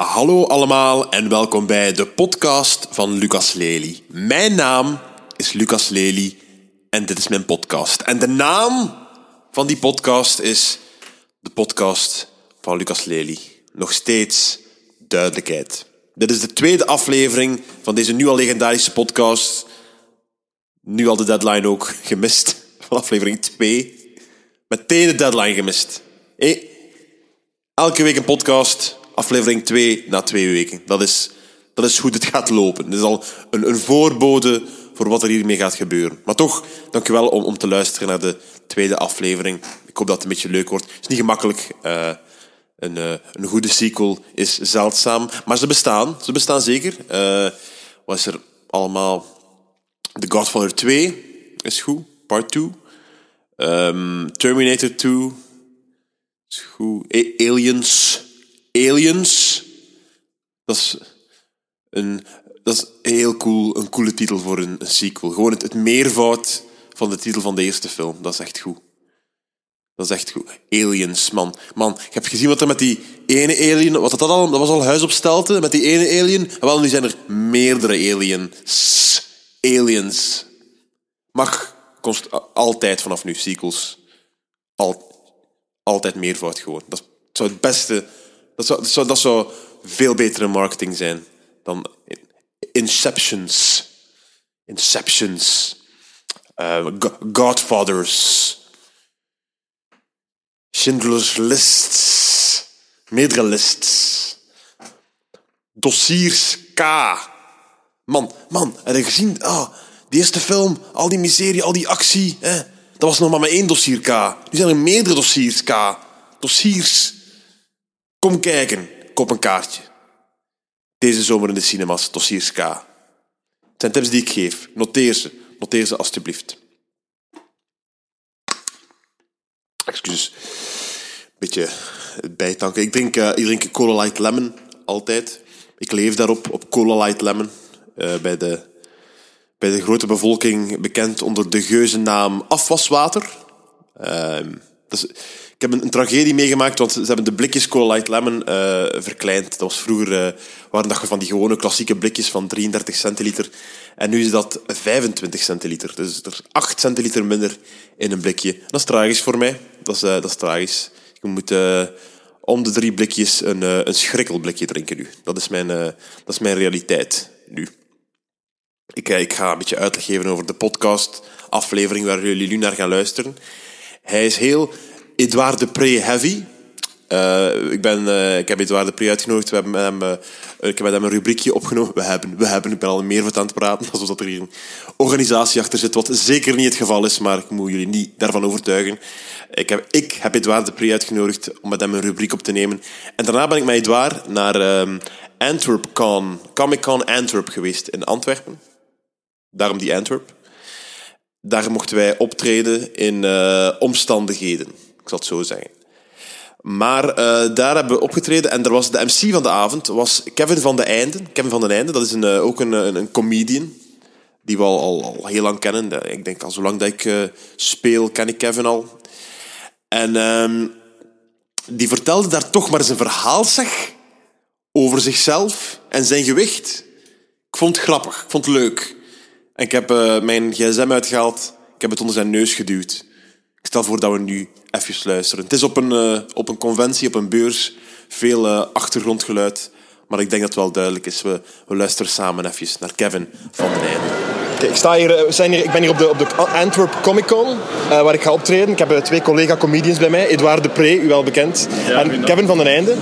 Hallo allemaal en welkom bij de podcast van Lucas Lely. Mijn naam is Lucas Lely en dit is mijn podcast. En de naam van die podcast is de podcast van Lucas Lely. Nog steeds duidelijkheid. Dit is de tweede aflevering van deze nu al legendarische podcast. Nu al de deadline ook gemist van aflevering 2. Meteen de deadline gemist. Elke week een podcast, aflevering 2 na twee weken. Dat is, dat is hoe dit gaat lopen. Dit is al een, een voorbode voor wat er hiermee gaat gebeuren. Maar toch, dankjewel om, om te luisteren naar de tweede aflevering. Ik hoop dat het een beetje leuk wordt. Het is niet gemakkelijk. Uh, een, uh, een goede sequel is zeldzaam. Maar ze bestaan. Ze bestaan zeker. Uh, wat is er allemaal? The Godfather 2 is goed. Part 2. Um, Terminator 2 is goed. Aliens. Aliens. Dat is een, dat is heel cool, een coole titel voor een, sequel. Gewoon het, meervoud van de titel van de eerste film. Dat is echt goed. Dat is echt goed. Aliens, man. Man, je hebt gezien wat er met die ene alien... Wat dat, al, dat was al huis op stelte, met die ene alien. wel, nu zijn er meerdere aliens. Aliens. Mag const, altijd vanaf nu, sequels. Al, altijd meervoud gewoon. Dat zou het beste... Dat zou, dat veel betere marketing zijn dan Inceptions. Inceptions. Uh, Godfathers. Schindler's List. Meerdere lists. Dossiers K. Man, man, heb je gezien? Ah, die eerste film, al die miserie, al die actie. Hè? Dat was nog maar met één dossier K. Nu zijn er meerdere dossiers K. Dossiers. Kom kijken. Koop een kaartje. Deze zomer in de cinemas, dossiers K. Het zijn tips die ik geef. Noteer ze. Noteer ze alstublieft. Excuses. Beetje bijtanken. Ik drink, uh, ik drink Cola Light Lemon. Altijd. Ik leef daarop, op Cola Light Lemon. Uh, bij, de, bij de grote bevolking bekend onder de geuzennaam afwaswater. Uh, dat is, ik heb een, tragedie meegemaakt, want ze hebben de blikjes Cola Light Lemon uh, verkleind. Dat was vroeger, uh, waren dat van die gewone klassieke blikjes van 33 centiliter. En nu is dat 25 centiliter. Dus er is 8 centiliter minder in een blikje. Dat is tragisch voor mij. Dat is, uh, dat is tragisch. Ik moet om de drie blikjes een, een schrikkelblikje drinken nu. Dat is mijn, dat is mijn realiteit nu. Ik, ik ga een beetje uitleg geven over de podcast aflevering waar jullie nu naar gaan luisteren. Hij is heel Edouard de Pre Heavy. Uh, ik, ben, uh, ik heb Edouard de Pre uitgenodigd. We hebben met hem, uh, ik heb met hem een rubriekje opgenomen. We hebben, we hebben. Ik ben al meer aan het praten. Alsof dat er hier een organisatie achter zit. Wat zeker niet het geval is, maar ik moet jullie niet daarvan overtuigen. Ik heb, ik heb Edouard de Pre uitgenodigd om met hem een rubriek op te nemen. En daarna ben ik met Edouard naar um, AntwerpCon, Comic Con Antwerp geweest in Antwerpen. Daarom die Antwerp. Daar mochten wij optreden in omstandigheden. Zal het zo zeggen. Maar uh, daar hebben we opgetreden en er was de MC van de avond was Kevin van de Einden. Kevin van den Einde, dat is een, uh, ook een, een, een, comedian die we al, heel lang kennen. Ik denk al zolang dat ik speel, ken ik Kevin al. En ehm, die vertelde daar toch maar een verhaal, zeg, over zichzelf en zijn gewicht. Ik vond het grappig, ik vond het leuk. En ik heb mijn gsm uitgehaald, ik heb het onder zijn neus geduwd. Ik stel voor dat we nu even luisteren. Het is op een, uh, op een conventie, op een beurs, veel uh, achtergrondgeluid. Maar ik denk dat het wel duidelijk is. We, we luisteren samen even naar Kevin van den Einde. Okay, ik, sta hier, we zijn hier, ik ben hier op de, op de Antwerp Comic Con, uh, waar ik ga optreden. Ik heb twee collega-comedians bij mij. Edouard Depree, u wel bekend. Ja, en Kevin van den Einde.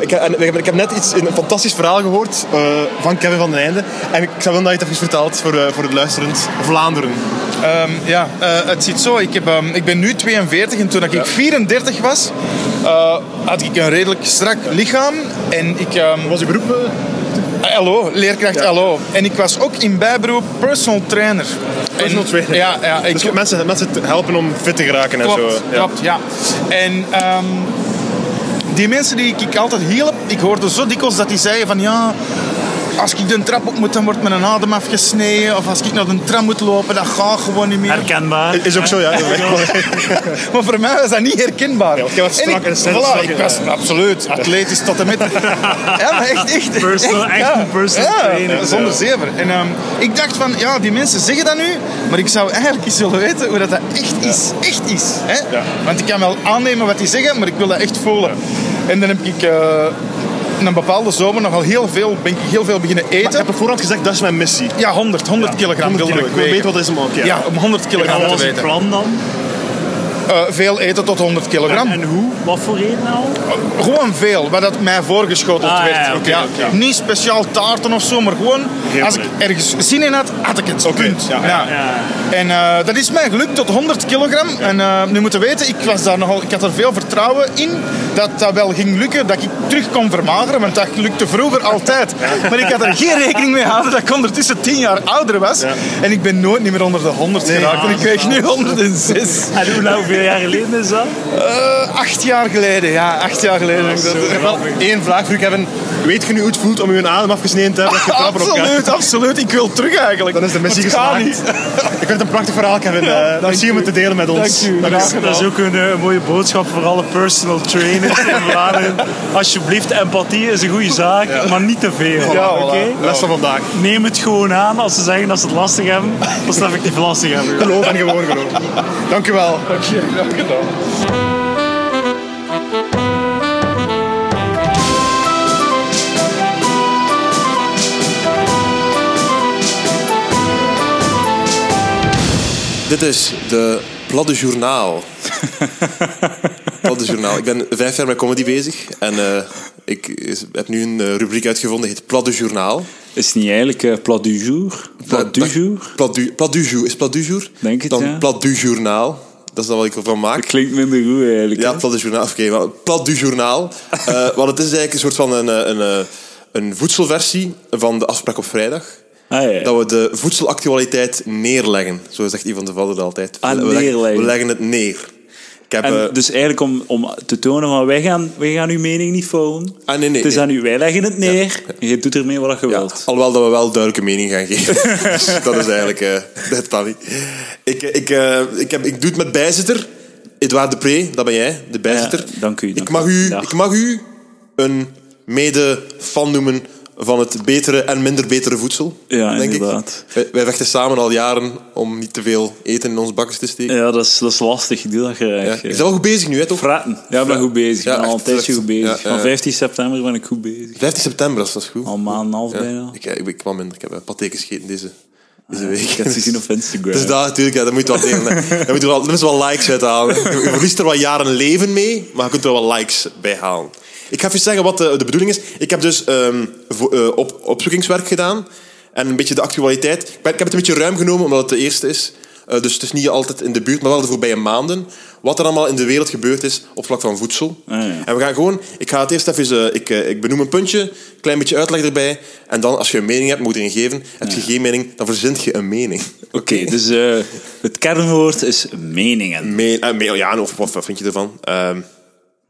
ik, en, ik, heb net iets, een fantastisch verhaal gehoord van Kevin van den Einde. En ik zou willen dat je het even vertelt voor, voor het luisterend Vlaanderen. Um, ja, uh, het zit zo. Ik, heb, um, ik ben nu 42 en toen ik 34 was, uh, had ik een redelijk strak lichaam. En ik... Um, was je beroep? LO, leerkracht ja. LO. En ik was ook in bijberoep personal trainer. Personal trainer? Ja, ja. Ik, dus mensen, mensen helpen om fit te geraken klopt, en zo. Ja. Klopt, ja. En die mensen die ik altijd hielp, ik hoorde zo dikwijls dat die zeiden van ja Als ik de trap op moet, dan wordt mijn adem afgesneden. Of als ik naar de tram moet lopen, dat gaat gewoon niet meer. Herkenbaar. Is ook zo, ja. Maar voor mij was dat niet herkenbaar. want jij was En strak ik, en sterk, voilà, strak, ik ja. was absoluut atletisch tot en met. Ja, maar echt, echt. Personal- echt een personal ja, trainer. Ja, zonder zever. En ehm, ik dacht van, ja, die mensen zeggen dat nu, maar ik zou eigenlijk eens willen weten hoe dat, dat echt is. Echt is. Hè? Ja. Want ik kan wel aannemen wat die zeggen, maar ik wil dat echt voelen. En dan heb ik eh, een bepaalde zomer nogal heel veel, ben ik heel veel beginnen Ik eten. heb op voorhand gezegd, dat is mijn missie. Ja, 100, 100 kilogram 100 wilde kilo. ik Ik weten wat is hem ook. Ja. Ja, om 100 En kilogram wat te was het weten. plan dan? Eh, veel eten tot 100 kilogram. En hoe? Wat voor eten nou? Gewoon veel, wat dat mij voorgeschoteld Ah, werd. ja, oké. Niet speciaal taarten of zo, maar gewoon Heel als ik ergens zin in had, had ik het. Punt. ja, Ja. ja. En eh, dat is mij gelukt tot 100 kilogram. En eh, nu moeten weten, ik, was daar nogal, ik had er veel vertrouwen in dat dat wel ging lukken, dat ik terug kon vermageren, want dat lukte vroeger altijd. Maar ik had er geen rekening mee gehouden dat ik ondertussen 10 jaar ouder was. En ik ben nooit niet meer onder de 100 geraakt. En ik weeg nu 106. En hoe, nou, hoeveel jaar geleden is dat? Eh, acht jaar geleden, ja, acht jaar geleden. heb ik dat- wel één vraag voor u, Kevin. Weet je nu hoe het voelt om uw adem afgesneden te hebben? Dat je op Absoluut, absoluut. Ik wil terug eigenlijk. Dan is de missie geslaagd. niet. Ik vind het een prachtig verhaal, Kevin. Eh Dank je om het te delen met ons. Dank u. Dank Graag Dat is ook een, eh, mooie boodschap voor alle personal trainers in Vlaanderen. Alsjeblieft, empathie is een goede zaak, maar niet te veel. Ja, oké? voilà. Les van vandaag. Neem het gewoon aan als ze zeggen dat ze het lastig hebben, dat ze het effectief lastig hebben. Geloof en gewoon geloof. Dank u wel. Dank je, graag gedaan. Dit is de Pladde Journaal. Pladde Journaal. Ik ben vijf jaar met comedy bezig en eh, ik is- heb nu een eh, rubriek uitgevonden, heet Plat du Journaal. Is het niet eigenlijk eh, plat du jour? Plat du jour? Plat du, plat du jour. Is Plat du jour? Denk het, Dan ja. Plat du Journaal. Dat is dan wat ik ervan maak. Dat klinkt minder goed eigenlijk. Ja, plat du journaal. Oké, plat du journaal. Eh, want het is eigenlijk een soort van een, eh, een, eh, een voedselversie van de afspraak op vrijdag. Ah, ja. Dat we de voedselactualiteit neerleggen. Zo zegt Ivan de Vadder altijd. Ah, we, leggen, neerleggen. we leggen het neer. Heb, En eh, dus eigenlijk om, om te tonen van wij gaan, wij gaan uw mening niet volgen. ah, nee, nee. Het is nee. aan u, wij leggen het neer. Je doet ermee wat je Ja, wilt. alhoewel dat we wel duidelijke mening gaan geven. Dus dat is eigenlijk eh het niet. Ik, ik, eh, ik, heb, ik doe het met bijzitter. Edouard Depré, dat ben jij, de bijzitter. Ja, dank u, dank ik, mag u Dag. ik mag u een mede-fan noemen van het betere en minder betere voedsel. Ja, denk inderdaad. Ik. Wij, wij vechten samen al jaren om niet te veel eten in onze bakkers te steken. Ja, dat is, dat is lastig. Ik doe dat Ja. Je wel goed bezig nu, hè, toch? Fratten. Ja, ik ben goed bezig. Ja, Ik ben al een tijdje goed bezig. Van 15 september ben ik goed bezig. 15 september, dat is goed. Al een maand en een half bijna. Ik, ik, ik kwam minder. Ik heb een paté gegeten deze, deze week. Ik heb het gezien op Instagram. Dus daar natuurlijk, ja, dat moet je wel delen. Daar moet je wel, wel likes uit halen. Je verliest er wat jaren leven mee, maar je kunt er wel likes bij halen. Ik ga even zeggen wat de, de bedoeling is. Ik heb dus ehm, eh, op, opzoekingswerk gedaan. En een beetje de actualiteit. Ik, ben- ik heb het een beetje ruim genomen, omdat het de eerste is. Eh, dus het is niet altijd in de buurt, maar wel de voorbije maanden. Wat er allemaal in de wereld gebeurd is op vlak van voedsel. Ah, ja. En we gaan gewoon... Ik ga het eerst even... eh, ik, eh, ik benoem een puntje, klein beetje uitleg erbij. En dan, als je een mening hebt, moet je erin geven. Heb je geen mening, dan verzint je een mening. Oké, dus eh, het kernwoord is meningen. Me eh, me- ja, of wat, wat vind je ervan?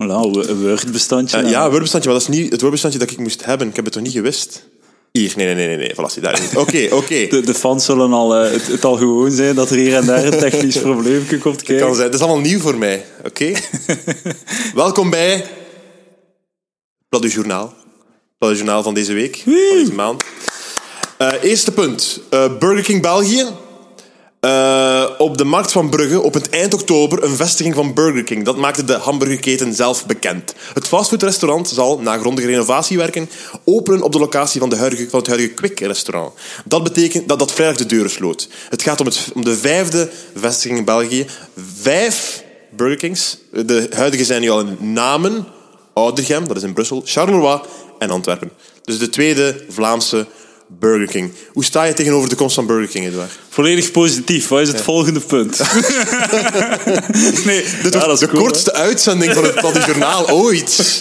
Voilà, een Word-bestandje. eh, ja, een woordbestandje, maar dat is niet het woordbestandje dat ik moest hebben. Ik heb het toch niet gewist? Hier, nee, nee, nee, nee, nee. Voilà, daar niet. Oké, oké. De, de fans zullen al, eh, het, het al gewoon zijn dat er hier en daar een technisch probleempje komt kijken. Kan zijn. Het is allemaal nieuw voor mij. Oké? Welkom bij... Plat Journaal. Plat Journaal van deze week. Van deze maand. Eh, eerste punt. Burger King België. Eh, op de markt van Brugge op het eind oktober een vestiging van Burger King. Dat maakte de hamburgerketen zelf bekend. Het fastfoodrestaurant zal, na grondige renovatiewerken, openen op de locatie van, de huidige, het huidige Quick-restaurant. Dat betekent dat dat vrijdag de deuren sloot. Het gaat om, het, om de vijfde vestiging in België. Vijf Burger Kings. De huidige zijn nu al in Namen, Oudergem, dat is in Brussel, Charleroi en Antwerpen. Dus de tweede Vlaamse Burger King. Hoe sta je tegenover de komst van Burger King, Edouard? Volledig positief. Wat is het volgende punt? nee, Dit ja, de cool, kortste uitzending van het Journaal ooit.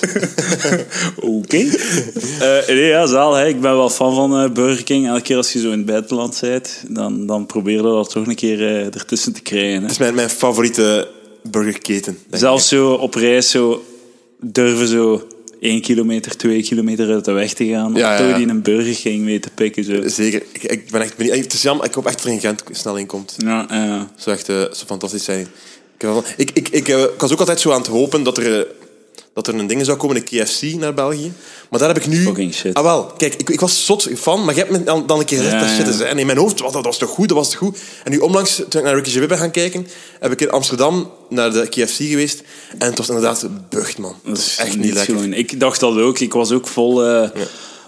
Oké. Eh, nee, ja, zaal. Hè. Ik ben wel fan van eh, Burger King. Elke keer als je zo in het buitenland bent, dan, dan probeer je dat toch een keer eh, ertussen te krijgen. Hè. Het is mijn, mijn favoriete burgerketen. Zelfs zo op reis zo durven zo één kilometer, twee kilometer uit de weg te gaan. Ja, ja, toch die een Burger King mee te pikken. Zo. Zeker. Ik, ik ben echt benieuwd. Het is jammer, ik hoop echt dat er in Gent snel in komt. Ja, ja. zou echt eh, zou fantastisch zijn. Ik, ik, ik, eh, ik was ook altijd zo aan het hopen dat er, eh, dat er een ding zou komen, een KFC naar België. Maar daar heb ik nu... Fucking shit. Ah wel, kijk, ik, ik was zot fan, maar je hebt me dan, dan een keer gezegd Ja, dat shit is. hè. En in mijn hoofd, was dat was toch goed, dat was toch goed. En nu onlangs, toen ik naar Ricky Gervais ben gaan kijken, heb ik in Amsterdam naar de KFC geweest. En het was inderdaad bucht, man. Dat is echt niet lekker. Ik dacht dat ook. Ik was ook vol, eh,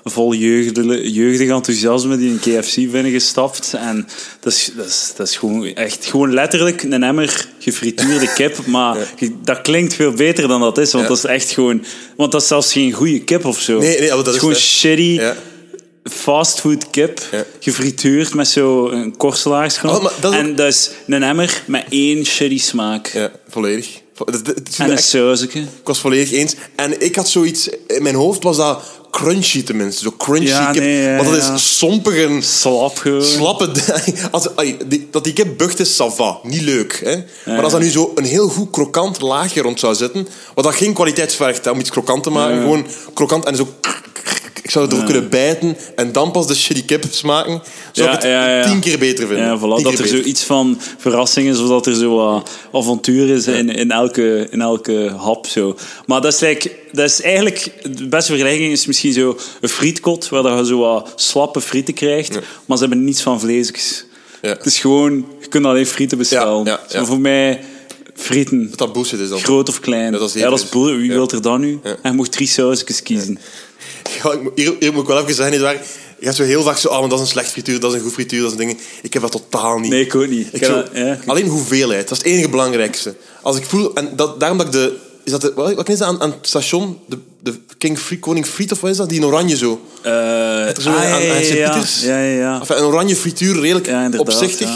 vol jeugdige, jeugdig enthousiasme die in KFC binnengestapt. En dat is, dat, is, dat is gewoon echt gewoon letterlijk een emmer gefrituurde kip. Maar dat klinkt veel beter dan dat is. Want Ja. dat is echt gewoon... Want dat is zelfs geen goede kip of zo. Nee, nee, maar dat is gewoon shitty fastfood kip. Ja. Gefrituurd met zo'n korselaarsgrond. Oh, ook- En dat is een emmer met één shitty smaak. Ja, volledig. En een sausje. Ik was volledig eens. En ik had zoiets... In mijn hoofd was dat crunchy tenminste. Zo crunchy Ja, kip. nee, ja, maar dat ja. is sompig en Slap slappe... Als, ai, die- dat die kip bucht is, ça va. Niet leuk. Hè? Maar als dat nu zo een heel goed krokant laagje rond zou zitten... Wat dat geen kwaliteit vergt hè, om iets krokant te maken. Gewoon krokant en zo... Ik zou er kunnen bijten en dan pas de shitty kip smaken. Zou ik het tien keer beter vinden. Ja, voilà, dat er zoiets van verrassing is, of dat er zo wat avontuur is in, in, elke, in elke hap. Zo. Maar dat is, like, dat is eigenlijk, de beste vergelijking is misschien zo een frietkot, waar dat je zo wat slappe frieten krijgt, maar ze hebben niets van vleesjes. Ja. Het is gewoon, je kunt alleen frieten bestellen. Ja, voor mij, frieten, Dat dat is dan. groot of klein. Dat is ja, dat is boel. Wie wilt er dan nu? En je mocht drie sausjes kiezen. Ja, ik moet- hier, hier moet ik wel even zeggen, nietwaar? Je hebt zo heel vaak zo, ah, dat is een slecht frituur, dat is een goed frituur, dat zijn dingen. Ik heb dat totaal niet. Nee, ik ook niet. Ik Ik zo- heb dat- ja. Alleen hoeveelheid, dat is het enige belangrijkste. Als ik voel, en dat, daarom dat ik de... Is dat de, wat, wat is dat aan, aan het station? De, de King Friet, Koning Friet, of wat is dat? Die in oranje zo. Er zo ah, aan- aan ja, ja, ja. Enfin, een oranje frituur, redelijk opzichtig.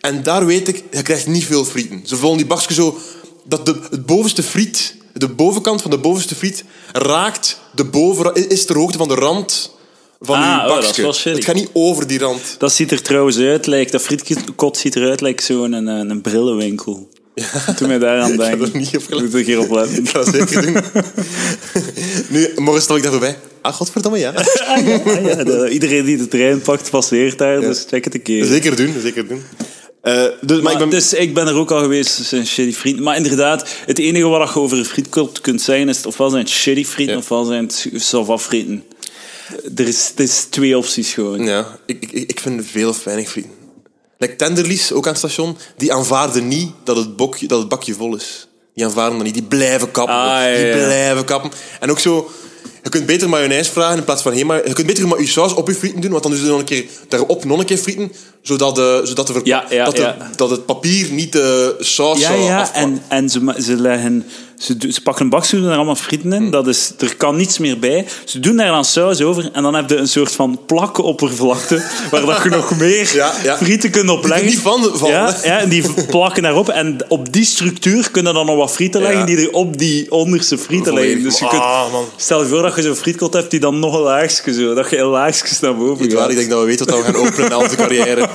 En daar weet ik, je krijgt niet veel frieten. Ze vullen die bakje zo... Dat de, het bovenste friet, de bovenkant van de bovenste friet, raakt de boven... Is ter hoogte van de rand van Ah, uw oh, bakje. het gaat niet over die rand. Dat ziet er trouwens uit, lijkt, dat frietkot ziet eruit lijkt zo'n een, een, een brillenwinkel. Toen mij daar aan Ik heb er niet op gelet. Moet ik hier op letten. Ik ga dat zeker doen. nu, morgen stel ik daar voorbij. Ah, godverdomme, ja. Ah, ja, ah, ja, de- iedereen die de trein pakt, passeert daar, dus check het een keer. Zeker doen, zeker doen. Eh, dus, maar, Maar ik ben... Dus ik ben er ook al geweest, dus een shitty friet. Maar inderdaad, het enige wat je over een frietkot kunt zeggen, is ofwel zijn het shitty Ja. ofwel zijn het frieten. Er is, het is twee opties gewoon. Ja, ik, ik, ik vind veel of weinig vrienden. Like Tenderlies, ook aan het station, die aanvaarden niet dat het, bokje, dat het bakje vol is. Die aanvaarden dat niet. Die blijven kappen. Ah, ja, die ja. blijven kappen. En ook zo... Je kunt beter mayonaise vragen in plaats van hey, maar Je kunt beter maar je saus op je frieten doen, want dan doen ze nog een keer daarop nog een keer frieten, zodat, de, zodat, de verpa- Ja, ja, dat, de- ja. dat het papier niet de saus Ja, zou ja, en, en ze, ze leggen... Ze, ze pakken een bak, ze doen er allemaal frieten in. Dat is, er kan niets meer bij. Ze doen daar dan saus over en dan heb je een soort van plakkenoppervlakte waar dat je nog meer Ja, ja. frieten kunt Die opleggen. niet van Ja, ja, en die plakken daarop. En op die structuur kunnen dan nog wat frieten leggen die er op die onderste frieten leggen. Dus je Ah, kunt, man. stel je voor dat je zo'n frietkot hebt die dan nog een laagje zo, dat je een laagjes naar boven Niet waar, gaat. ik denk dat we weten wat we gaan openen na onze carrière.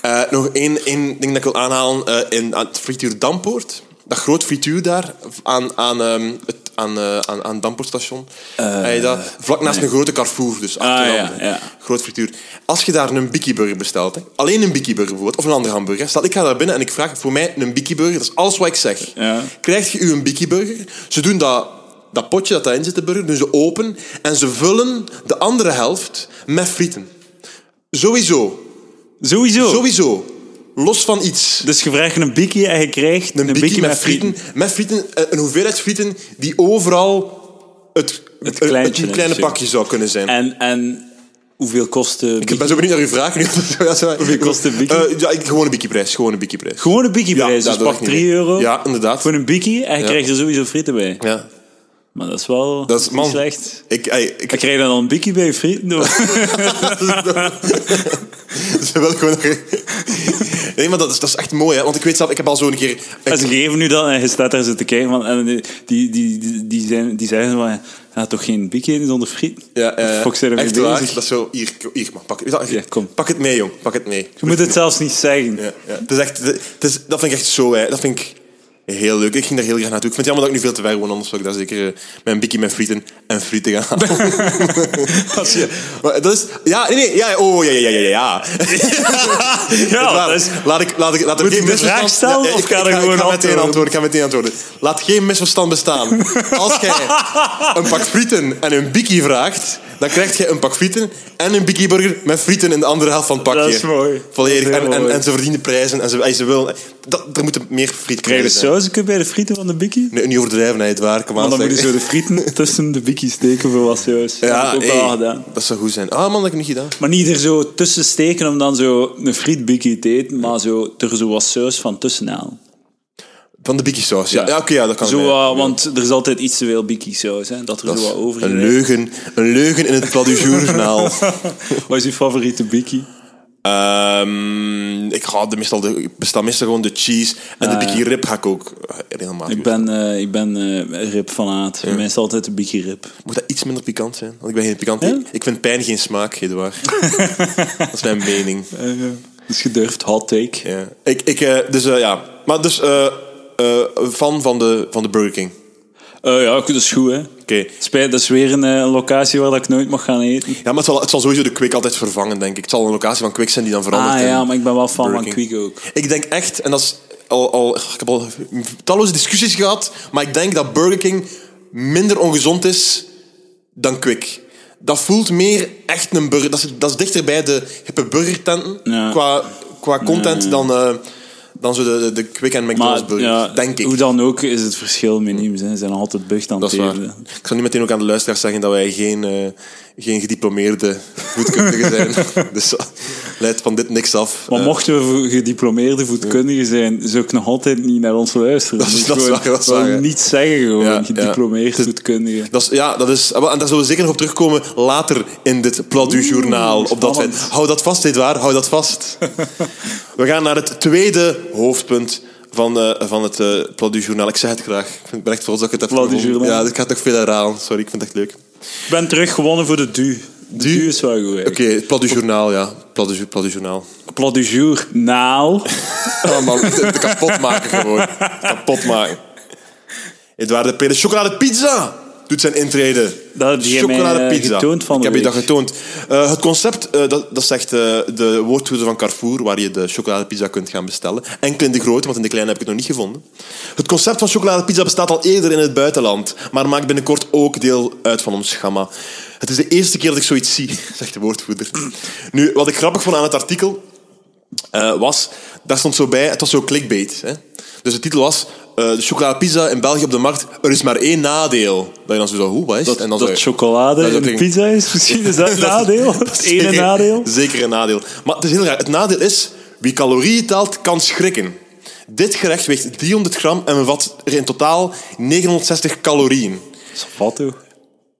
Eh, nog één, één ding dat ik wil aanhalen. eh, in, aan het frituur Dampoort. Dat groot frituur daar, aan, aan, ehm, het, aan, eh, aan, aan Dampoortstation. Heb je dat? Vlak naast een grote Carrefour, dus Ah, ja, ja. Groot frituur. Als je daar een Bikkie Burger bestelt, hè, alleen een Bikkie Burger bijvoorbeeld, of een andere hamburger. Stel, ik ga daar binnen en ik vraag voor mij een Bikkie Burger, dat is alles wat ik zeg. Ja. Krijg je een Bikkie Burger? Ze doen dat, dat potje dat daarin zit, de burger, doen ze open en ze vullen de andere helft met frieten. Sowieso. Sowieso. Sowieso. Los van iets. Dus je vraagt een bikkie en je krijgt Een bikkie met frieten. Met frieten, eh, een hoeveelheid frieten die overal het, het, een kleine pakje zou kunnen zijn. En, en hoeveel kost de ik ben zo benieuwd naar uw vraag. Hoeveel kost een bikkie? Eh, ja, gewoon een bikkieprijs. Gewoon een bikkieprijs. Gewoon een bikkieprijs, Ja, dus dat pak dacht ik 3 niet. euro Ja, inderdaad. voor een bikkie en je Ja. krijgt er sowieso frieten bij. Ja. Maar dat is wel Dat is, niet man, slecht. Ik, ey, ik, Dan krijg dan een bikkie bij je door. ze wil gewoon nog... Nee, maar dat is, dat is echt mooi, hè. Want ik weet zelf, ik heb al zo'n keer... En ze geven nu dan en je staat daar zo te kijken van, en die, die, die, die, zijn, die zeggen van, ja, toch geen bikkie in zonder frieten? Ja, eh, Fuck, zijn er echt waar. Dat is zo... Hier, hier man. Pak, dat- Ja, kom. pak het mee, jong. Pak het mee. Je moet het zelfs niet zeggen. Ja, ja. Het is echt, het is, dat vind ik echt zo, hè. Dat vind ik... Heel leuk. Ik ging daar heel graag naartoe. Ik vind het jammer dat ik nu veel te ver woon, anders zou ik daar zeker eh, mijn bikkie met frieten en frieten gaan halen. Maar dat is... Ja, nee, nee. Ja, oh, ja, ja, ja, ja, ja. Ja, Laat- ik, laat ik, laat Moet ik de misverstand... vraag stellen Ja, of ik, ga ik, ga, gewoon ik ga meteen antwoorden? antwoorden. Ik ga meteen antwoorden. Laat geen misverstand bestaan. Als jij een pak frieten en een bikkie vraagt, dan krijg je een pak frieten en een bikkieburger met frieten in de andere helft van het pakje. Dat is mooi. Volledig. Dat is En, en, mooi. en ze verdienen prijzen en ze, en ze willen... Dat, er moeten meer friet Krijg je krijgen. zijn. sausje bij de frieten van de bikkie? Nee, niet overdrijven, nee, het waar. Kom aan, dan moet je zo de frieten tussen de bikkie steken voor wat saus. dat heb Ja, ik ook hey, wel gedaan. dat zou goed zijn. Ah man, dat heb ik niet gedaan. Maar niet er zo tussen steken om dan zo een frietbikkie te eten, maar zo, er zo wat saus van tussen halen. Van de bikkie saus. Ja, Ja. ja oké, ja, dat kan. Zo, ja. want er is altijd iets te veel bikkie saus, hè, dat er Dat zo wat over een leugen, een leugen in het Plat. Wat is je favoriete bikkie? Ehm, ik ga de, meestal de, bestel meestal gewoon de cheese. En de Ah, bikkie rib ga ik ook eh, helemaal Ik ben, eh ik ben eh rib fanaat. Is het altijd een bikkie rib. Moet dat iets minder pikant zijn? Want ik ben geen pikant. Ja? Ik vind pijn geen smaak, Eduard. dat is mijn mening. Dus gedurfd hot take. Ja. Ik, ik, eh, dus eh, ja. Maar dus eh, eh, fan van de, van de Burger King. Eh, ja, dat is goed, hè. Oké. Spijt, dat is weer een eh, locatie waar ik nooit mag gaan eten. Ja, maar het zal, het zal sowieso de Quick altijd vervangen, denk ik. Het zal een locatie van Quick zijn die dan verandert. Ah ja, maar ik ben wel fan van. Quick ook. Ik denk echt, en dat is al, al, ik heb al talloze discussies gehad, maar ik denk dat Burger King minder ongezond is dan Quick. Dat voelt meer echt een burger. Dat is, dat is dichter bij de hippe burgertenten Ja. qua, qua content dan, eh, dan zo de, de, de Quick en McDonald's burgers, ja, denk ik. hoe dan ook is het verschil miniem. Ze zijn altijd bucht aan het. Ik zal nu meteen ook aan de luisteraars zeggen dat wij geen, eh, geen gediplomeerde voedkundigen zijn. dus dat leidt van dit niks af. Maar Eh, mochten we gediplomeerde voedkundigen zijn, zou ik nog altijd niet naar ons luisteren. Dat is- Dus dat gewoon waar, dat waar, niet zeggen gewoon, Ja, gediplomeerd voedkundige. Dat is, ja, dat is, en daar zullen we zeker nog op terugkomen later in dit Plat du Journaal. Op dat feit. Hou dat vast, Edouard, hou dat vast. we gaan naar het tweede hoofdpunt van, eh, van het eh Plat du Journaal. Ik zeg het graag. Ik ben echt trots dat ik het heb Plat. Ja, ik ga het nog veel herhalen. Sorry, ik vind het echt leuk. Ik ben terug gewonnen voor de du. De Du? du, is wel goed. Oké, het Plat du Journaal, ja. Plat du, Plat du Journaal. Plat du te kapot maken gewoon. Kapot maken. Edouard de Pre, de chocoladepizza doet zijn intrede. Dat mij, eh, getoond van Ik heb je dat getoond. Eh, het concept, eh, dat, dat zegt de woordvoerder van Carrefour, waar je de chocoladepizza kunt gaan bestellen. Enkel in de grote, want in de kleine heb ik het nog niet gevonden. Het concept van chocoladepizza bestaat al eerder in het buitenland, maar maakt binnenkort ook deel uit van ons gamma. Het is de eerste keer dat ik zoiets zie, zegt de woordvoerder. Nu, wat ik grappig vond aan het artikel, was, daar stond zo bij, het was zo clickbait. Hè? Dus de titel was, eh, de chocoladepizza in België op de markt, er is maar één nadeel. Dat je dan zo zo, hoe, wat is? Dat, dan dat chocolade dat is in de ook- pizza is misschien is dat een nadeel. dat Het ene zeker- nadeel. Zeker een nadeel. Maar het is heel raar. Het nadeel is, wie calorieën telt, kan schrikken. Dit gerecht weegt 300 gram en bevat er in totaal 960 calorieën. Dat is wat?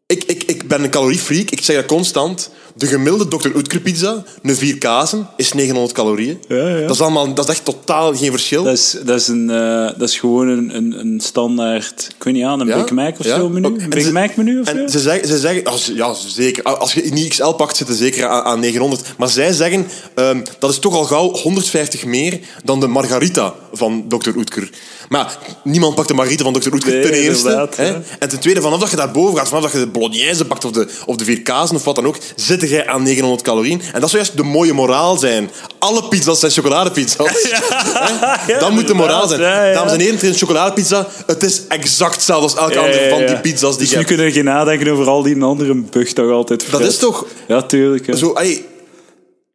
Ik, ik, ik ben een caloriefreak, ik zeg dat constant. De gemiddelde Dr. Oetker pizza, een vier kazen, is 900 calorieën. Ja, ja. Dat, is allemaal, dat is echt totaal geen verschil. Dat is, dat is, een, eh, dat is gewoon een, een, een standaard, ik weet niet aan, een Ja? Big Mac of zo menu. Een en Big Mac menu of zo? En ze zeggen, ze zeggen als, ja, zeker. Als je niet XL pakt, zitten zeker aan, aan 900. Maar zij zeggen, ehm, dat is toch al gauw 150 meer dan de Margarita van Dr. Oetker. Maar niemand pakt de Margarita van Dr. Oetker Nee, ten eerste. Hè? En ten tweede, vanaf dat je daarboven gaat, vanaf dat je de bolognese pakt of de, of de vier kazen of wat dan ook, jij aan 900 calorieën. En dat zou juist de mooie moraal zijn. Alle pizza's zijn chocoladepizza's. Ja, dat moet de moraal zijn. Ja. Dames en heren, het is een chocoladepizza. Het is exact hetzelfde als elke andere van die pizza's die dus je nu kunnen we geen nadenken over al die andere bug dat je altijd Dat is toch- Ja, tuurlijk. hè. Zo, allee,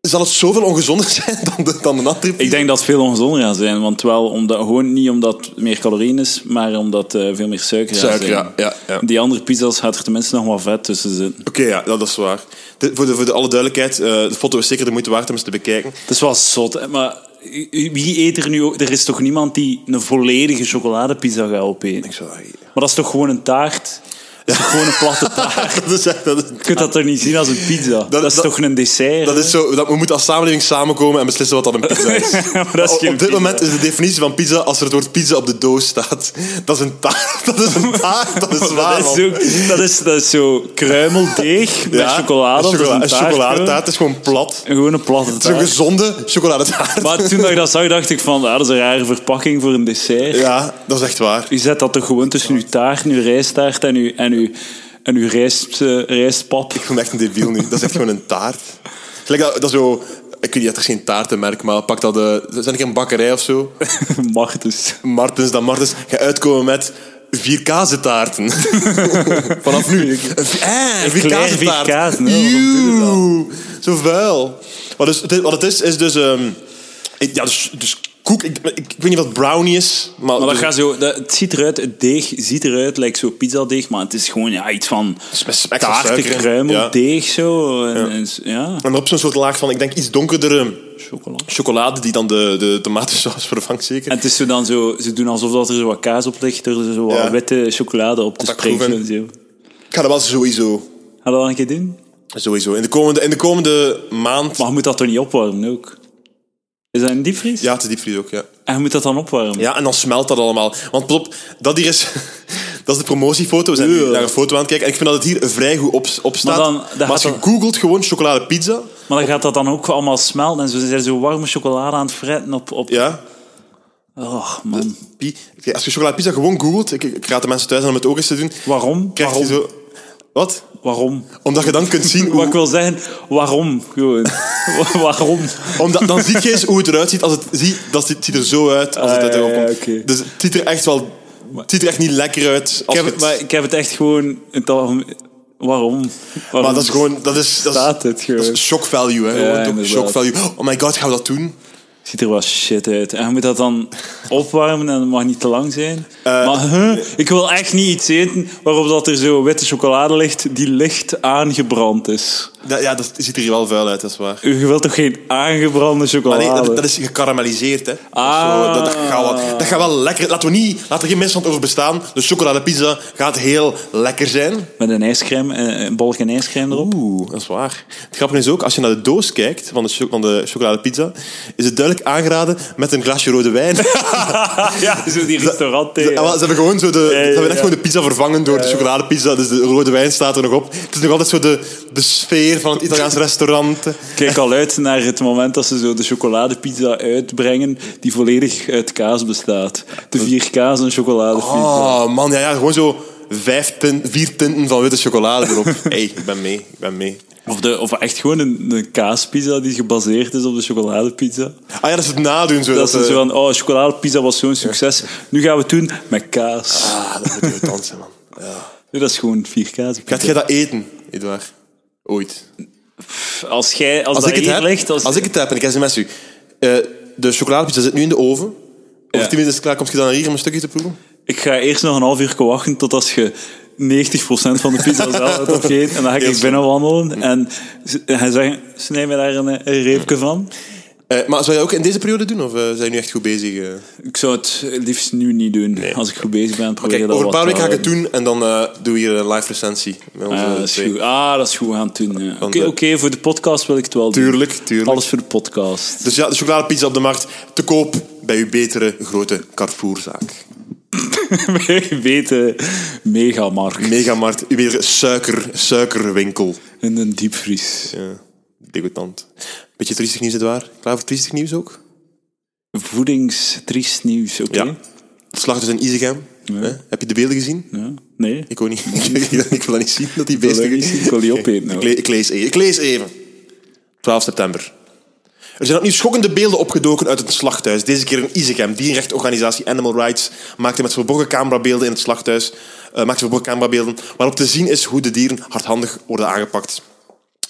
zal het zoveel ongezonder zijn dan de, dan andere pizza? Ik denk dat het veel ongezonder gaat zijn. Want wel omdat, gewoon niet omdat het meer calorieën is, maar omdat eh veel meer suiker gaat Suiker, zijn. ja, ja, ja. Die andere pizza's gaat er tenminste nog wat vet tussen zitten. Oké, ja, dat is waar. De- voor, de, voor de alle duidelijkheid, eh, de foto is zeker de moeite waard om eens te bekijken. Het is wel zot, hè, maar wie eet er nu ook? Er is toch niemand die een volledige chocoladepizza gaat opeten? Ik zou Maar dat is toch gewoon een taart? Is gewoon een platte taart. dat is echt... Dat is, Je kunt dat toch niet zien als een pizza? Dat, is dat- toch een dessert? dat hè? is zo, dat we moeten als samenleving samenkomen en beslissen wat dat een pizza is. Maar dat is op dit pizza. moment is de definitie van pizza, als er het woord pizza op de doos staat, dat is een taart. Dat is een taart, dat is waar, dat, is zo, dat, is, dat is zo kruimeldeeg met Ja, chocolade. Een, chocola- een een taart chocoladetaart is gewoon plat. gewoon. Gewoon een platte Het is een taart. gezonde chocoladetaart. Maar toen ik dat zag, dacht ik van, ah, dat is een rare verpakking voor een dessert. Ja, dat is echt waar. U zet dat toch gewoon tussen uw taart, uw rijstaart en uw, en uw, en uw rijst, eh, rijstpap. Ik me echt een debiel nu. Dat is echt gewoon een taart. Gelijk dat, dat zo... Ik weet niet, het is geen taartenmerk, maar pak dat... De, zijn er een bakkerij of zo? Dus. Martens, dan Martens ga uitkomen met vier kazentaarten. Vanaf nu. Eh, vier Claire kazentaart. dat? Eeuw, Zo vuil. Wat, dus, het- wat het is, is dus... ik- ja, dus, dus koek... Ik, ik, ik weet niet wat brownie is, maar... Maar dat gaat zo, dat, het ziet eruit, het deeg ziet eruit, lijkt zo pizzadeeg, maar het is gewoon ja, iets van suiker in. taartenkruimeldeeg zo. En, en- ja. En op zo'n soort laag van, ik denk, iets donkerdere chocola. chocolade die dan de, de tomatensaus vervangt, zeker. En het is zo dan zo, ze doen alsof dat er zo wat kaas op ligt, door er zo wat Ja. witte chocolade op te. Zo. Ik ga dat wel sowieso... Ga dat dan een keer doen? Sowieso. In de komende, in de komende maand... Maar je moet dat toch niet opwarmen ook? Is dat een diepvries? Ja, het is diepvries ook, ja. En je moet dat dan opwarmen? Ja, en dan smelt dat allemaal. Want pas op, dat hier is... Dat is de promotiefoto. We zijn nu naar een foto aan het kijken. En ik vind dat het hier vrij goed op, op staat. Maar Maar, dan- dat als je googelt gewoon chocoladepizza... Maar dan gaat dat dan ook allemaal smelten en ze zijn zo warme chocolade aan het fretten op... op... Ja, Oh, man. Kijk, als je chocoladepizza gewoon googelt... Ik, ik raad de mensen thuis aan om het ook eens te doen. Waarom? Krijg je Waarom? zo... Wat? Waarom? Omdat je dan kunt zien Wat ik hoe... wil zeggen, waarom? Gewoon. Wa- waarom? Omdat, dan zie je eens hoe het eruit ziet. Als het, zie, dat ziet, ziet er zo uit als het Ah, uit erop ja, komt. Dus het ziet er echt wel... Het ziet er echt niet lekker uit. Als Ik heb, het- maar ik heb het echt gewoon... Het waarom? waarom? maar dat is gewoon... Dat is, dat is, Staat het gewoon. dat is shock value, hè. Ja, shock value. Oh my god, gaan we dat doen? Ziet er wel shit uit. En je moet dat dan opwarmen en het mag niet te lang zijn. Eh, maar huh, ik wil echt niet iets eten waarop dat er zo witte chocolade ligt die licht aangebrand is. Dat, ja, dat ziet er hier wel vuil uit, dat is waar. Je wilt toch geen aangebrande Maar chocolade? nee, dat, dat is gekarameliseerd, hè. Ah. Zo, dat, dat, gaat wel, dat gaat wel lekker... Laten we niet... Laat er geen misstand over bestaan. De chocoladepizza gaat heel lekker zijn. Met een ijscrème, eh, een bolk en ijscrème erop. Oeh, dat is waar. Het grappige is ook, als je naar de doos kijkt van de, van de chocoladepizza, is het duidelijk aangeraden met een glasje rode wijn. ja, zo die restaurant Ze, ah, ze hebben gewoon zo de, ze hebben echt gewoon de pizza vervangen door de chocoladepizza. Dus de rode wijn staat er nog op. Het is nog altijd zo de, de sfeer van het Italiaans restaurant. Kijk al uit naar het moment dat ze zo de chocoladepizza uitbrengen die volledig uit kaas bestaat. De vier kaas en chocoladepizza. Oh man, ja, ja gewoon zo vijf tin, vier tinten van witte chocolade erop. hey, ik ben mee, ik ben mee. Of, de, of echt gewoon een, een kaaspizza die gebaseerd is op de chocoladepizza. Ah ja, dat is het nadoen. Zo, Dat ze eh, zo van, oh, chocoladepizza was zo'n succes. Nu gaan we het doen met kaas. Ah, dat moet je dansen, man. Nee, dat is gewoon vier kaas. Gaat jij dat eten, Edouard? Ooit. Als, jij, als, Als dat ik, het heb, ligt... Als, als ik het heb en ik sms u. eh, de chocoladepizza zit nu in de oven. Over Ja. tien minuten is het klaar. Kom je dan naar hier om een stukje te proeven? Ik ga eerst nog een half uur wachten tot als je 90% van de pizza zelf hebt opgegeten. En dan ga ik Heel binnen wandelen. En hij zegt, snij me daar een, een reepje van. Eh, maar zou je ook in deze periode doen? Of eh, zijn je nu echt goed bezig? eh? Ik zou het liefst nu niet doen. Als ik goed bezig ben, probeer je dat over een paar weken ga ik het doen en dan doen we hier een live recensie. Met onze Ah, dat is goed. Ah, dat is goed. We gaan het doen. ja. Oké, oké, voor de podcast wil ik het wel doen. Tuurlijk, tuurlijk. Alles voor de podcast. Dus ja, de chocoladepizza op de markt te koop bij uw betere grote Carrefourzaak. Weten, megamarkt. Megamarkt, uw betere suiker, suikerwinkel. In een diepvries. Ja, degoutant. Beetje triestig nieuws, waar? Klaar voor triestig nieuws ook? Voedingstriest nieuws, oké. Ja. Slag dus in Isegem. Hè? Heb je de beelden gezien? Ja. Nee? Ik ook niet. ik wil dat niet zien, dat die wil beesten... ik wil die opeten, Ik, hoor. le- ik lees even. Ik lees even. 12 september. Er zijn opnieuw schokkende beelden opgedoken uit het slachthuis. Deze keer in Isegem. Dierenrechtenorganisatie Animal Rights maakte met verborgen camerabeelden in het slachthuis... eh, maakte verborgen camerabeelden waarop te zien is hoe de dieren hardhandig worden aangepakt.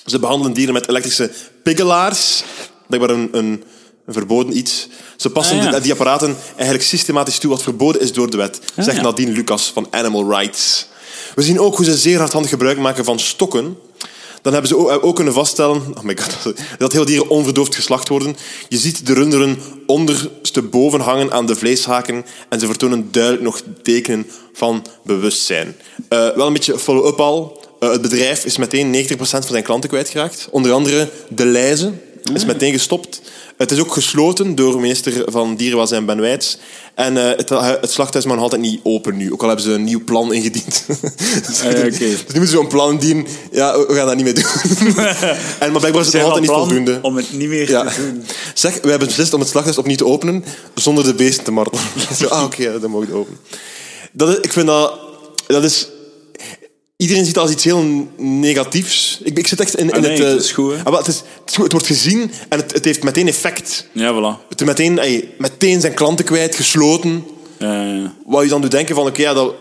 Ze behandelen dieren met elektrische piggelaars. Blijkbaar een, een, een verboden iets. Ze passen Ah, ja. die, die apparaten eigenlijk systematisch toe wat verboden is door de wet. Ah, zegt. Nadine Lucas van Animal Rights. We zien ook hoe ze zeer hardhandig gebruik maken van stokken. Dan hebben ze ook kunnen vaststellen oh my God, dat heel dieren onverdoofd geslacht worden. Je ziet de runderen ondersteboven hangen aan de vleeshaken en ze vertonen duidelijk nog tekenen van bewustzijn. Eh, wel een beetje follow-up al. Eh, het bedrijf is meteen 90% van zijn klanten kwijtgeraakt. Onder andere De Leize is meteen gestopt. Het is ook gesloten door minister van Dierenwelzijn Ben Wijts. En eh, het, het slachthuis mag nog altijd niet open nu. Ook al hebben ze een nieuw plan ingediend. dus, ja, dus nu moeten ze een plan indienen. Ja, we gaan dat niet meer doen. en, maar blijkbaar is het nog altijd niet voldoende. Om het niet meer Ja. te doen. Zeg, we hebben beslist om het slachthuis opnieuw te openen zonder de beesten te martelen. Ah, oké, ja, dan mag het open. Dat is, ik vind dat... Dat is... Iedereen ziet als iets heel negatiefs. Ik, ik zit echt in, in Ah, nee, het... eh, het is goed, ah, het, is, het, is goed, het wordt gezien en het, het heeft meteen effect. Ja, voilà. Het is meteen, meteen zijn klanten kwijt, gesloten. Ja, ja, ja. Wat je dan doet denken van, oké, ja, dat...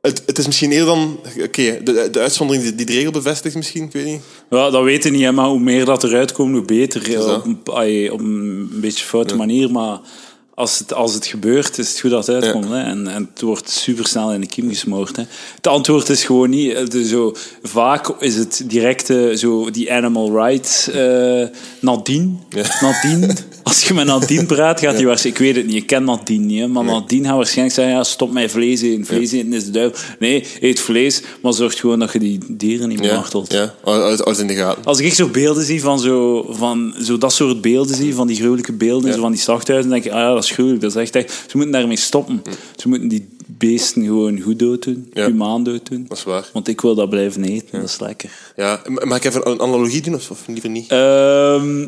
Het, het is misschien eerder dan... Oké, de, de uitzondering die, die de regel bevestigt misschien, ik weet niet. Ja, dat weten we niet, maar hoe meer dat eruit komt, hoe beter. Op op een beetje foute manier, maar als het, als het gebeurt, is het goed dat het uitkomt. Hè? En, en het wordt super snel in de kiem gesmoord. Hè? Het antwoord is gewoon niet. eh, de- zo, vaak is het directe, zo die animal rights. eh Nadine. Nadine. Als je met Nadine praat, gaat hij waarschijnlijk. Ik weet het niet, ik ken Nadine niet. Hè, maar Nadine gaat waarschijnlijk zeggen: ja, stop met vlees eten. Vlees eten is de duivel. Nee, eet vlees, maar zorg gewoon dat je die dieren niet meer martelt. ja. Uit, uit in de gaten. Als ik zo beelden zie van, zo, van zo dat soort beelden zie, van die gruwelijke beelden, zo van die slachthuizen, dan denk ik, ah ja, dat is gruwelijk. Dat is echt, echt, ze moeten daarmee stoppen. Ze moeten die beesten gewoon goed dood doen, Ja. humaan dood doen. Dat is waar. Want ik wil dat blijven eten, dat is lekker. Ja, mag ik even een analogie doen of, of liever niet? Ehm,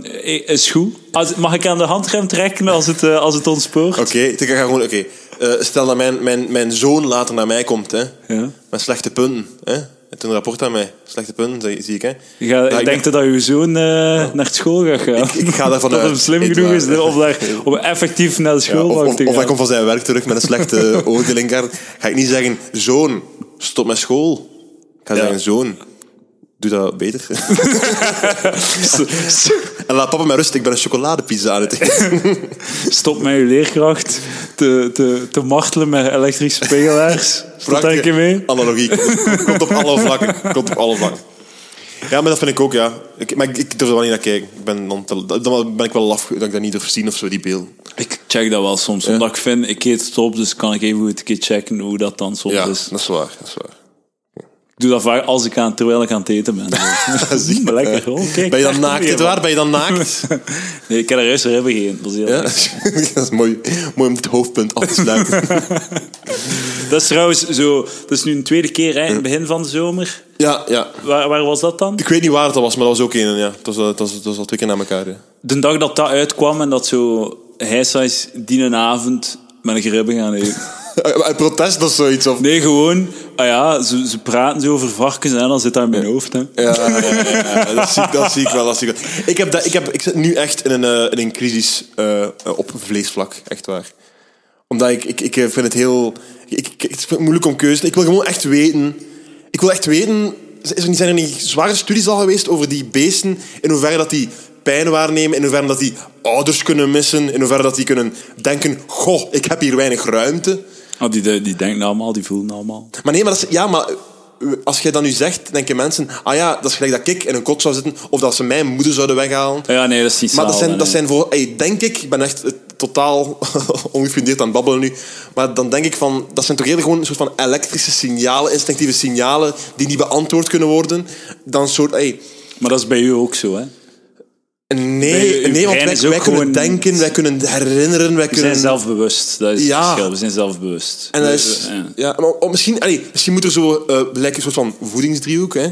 is goed. Als, mag ik aan de handrem trekken als het, eh, als het ontspoort? Oké, ik ga gewoon... Oké, Eh, stel dat mijn, mijn, mijn zoon later naar mij komt, hè. Ja. Met slechte punten, hè. Het een rapport aan mij. Slechte punten, zie, ik, hè. Ja, ik denk dat je zoon eh, naar school gaat gaan. Ik- ik ga daarvan dat uit. hem slim genoeg waar. is om, daar, om effectief naar de Ja, of, of, te of gaan. hij komt van zijn werk terug met een slechte oordeling. Ga ik niet zeggen, zoon, stop met school. Ik ga Ja. zeggen, zoon, doe dat beter. en laat papa met rust, ik ben een chocoladepizza aan het eten. Stop met je leerkracht te, te, te martelen met elektrische pegelaars. Dat denk je mee? Analogie. Komt op alle vlakken. Komt op alle vlakken. Ja, maar dat vind ik ook, ja. Ik, maar ik, ik durf er wel niet naar kijken. Ik ben dan, te- dan ben ik wel laf dat ik dat niet durf zien of zo, die beelden. Ik check dat wel soms. Omdat ik vind, ik eet het op, dus kan ik even goed een keer checken hoe dat dan soms Ja, is. dat is waar. Dat is waar. Doe dat vaak als ik aan, terwijl ik aan het eten ben. Zie je? Lekker. Oh, kijk, Ben je dan naakt? Het waar? Ben je dan naakt? Nee, ik heb er juist hebben geen. Dat is, heel Ja? dat is mooi, mooi om dit hoofdpunt af te sluiten. dat is trouwens zo... Dat is nu een tweede keer, hè, in het begin van de zomer. ja, ja. Waar, waar was dat dan? Ik weet niet waar het was, maar dat was ook een. Ja. Het, was, het, was, het was al twee keer na elkaar. Ja. De dag dat dat uitkwam en dat zo... Hij zei die een avond met een gribben gaan eten. Protest of zoiets? Of... Nee, gewoon, ah ja, ze, ze praten zo over varkens en dan zit dat in mijn hoofd. Hè. Ja, ja, ja, ja, dat, zie, ik- dat zie ik wel. Dat zie ik, wel. Ik, heb dat, ik, heb, ik zit nu echt in een, eh, in een crisis eh, op vleesvlak. Echt waar. Omdat ik, ik, ik vind het heel... Ik, ik, het is moeilijk om keuze te Ik wil gewoon echt weten... Ik wil echt weten... Is er zijn er niet zware studies al geweest over die beesten? In hoeverre dat die pijn waarnemen? In hoeverre dat die ouders kunnen missen? In hoeverre dat die kunnen denken... Goh, ik heb hier weinig ruimte. Oh, die, die denken allemaal, die voelen allemaal. Maar nee, maar dat is, ja, maar eh, als jij dat nu zegt, denken mensen, ah ja, dat is gelijk dat ik in een kot zou zitten, of dat ze mijn moeder zouden weghalen. Ja, nee, dat is niet Maar dat zijn, dat zijn voor, hey, denk ik, ik ben echt eh, totaal ongefundeerd aan het babbelen nu, maar dan denk ik van, dat zijn toch eerder gewoon een soort van elektrische signalen, instinctieve signalen, die niet beantwoord kunnen worden, dan een soort, hey, Maar dat is bij u ook zo, hè? Nee, uw nee, want wij, kunnen denken, wij kunnen herinneren, wij We kunnen... zijn zelfbewust, dat is het Ja. verschil. We zijn zelfbewust. En dat is, Ja. ja, maar oh, misschien, allee, misschien moet er zo eh lijkt een soort van voedingsdriehoek, hè.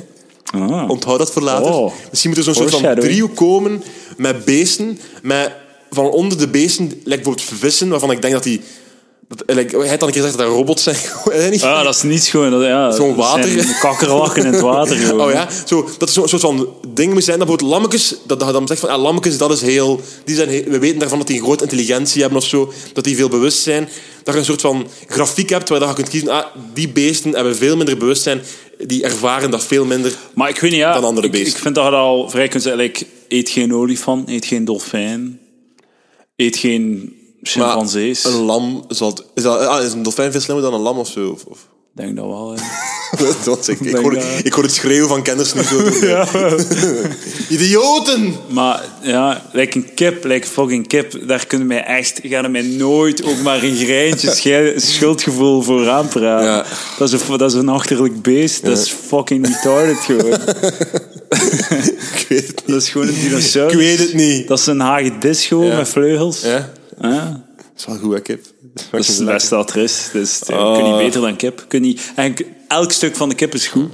Ah. Onthoud dat voor later. Oh. Misschien moet er zo'n soort van driehoek komen met beesten. Met, van onder de beesten, lijkt bijvoorbeeld vissen, waarvan ik denk dat die... Dat, like, hij had dan een keer gezegd dat dat robots zijn. Ah, dat is niet gewoon... Dat, ja, water. Kakkerlakken in het water. Gewoon. Oh ja, zo, dat is zo'n soort van ding moet zijn. Dat bijvoorbeeld lammetjes, dat, je dan zegt van, ah, lammetjes, dat is heel... Die zijn heel- we weten daarvan dat die een grote intelligentie hebben of zo. Dat die veel bewust zijn. Dat je een soort van grafiek hebt waar je kunt kiezen, ah, die beesten hebben veel minder bewustzijn. Die ervaren dat veel minder. Maar ik weet niet, ja, Dan andere ik, beesten. ik vind dat je dat al vrij kunt zeggen. like, eet geen olifant, eet geen dolfijn, eet geen chimpansees. Een lam zal... Is, dat, ah, is een dolfijn veel slimmer dan een lam of zo? Of, denk dat wel, ja. Dat ik, ik, hoor, dat. ik hoor het schreeuwen van kenners nu zo. Idioten! Maar ja, like een kip, like een fucking kip, daar kunnen mij echt, gaan mij nooit ook maar een greintje schuldgevoel voor aanpraten. Ja. Dat, is een, dat is een achterlijk beest, dat is fucking retarded gewoon. Ik weet het niet. Dat is gewoon een dinosaurus. Ik weet het niet. Dat is een hagedis gewoon Ja. met vleugels. Ja, Ja. dat is wel goed, hè, kip. Dat is het beste dat er is. Dus Oh. kun je beter dan kip. Kun je, eigenlijk, elk stuk van de kip is goed.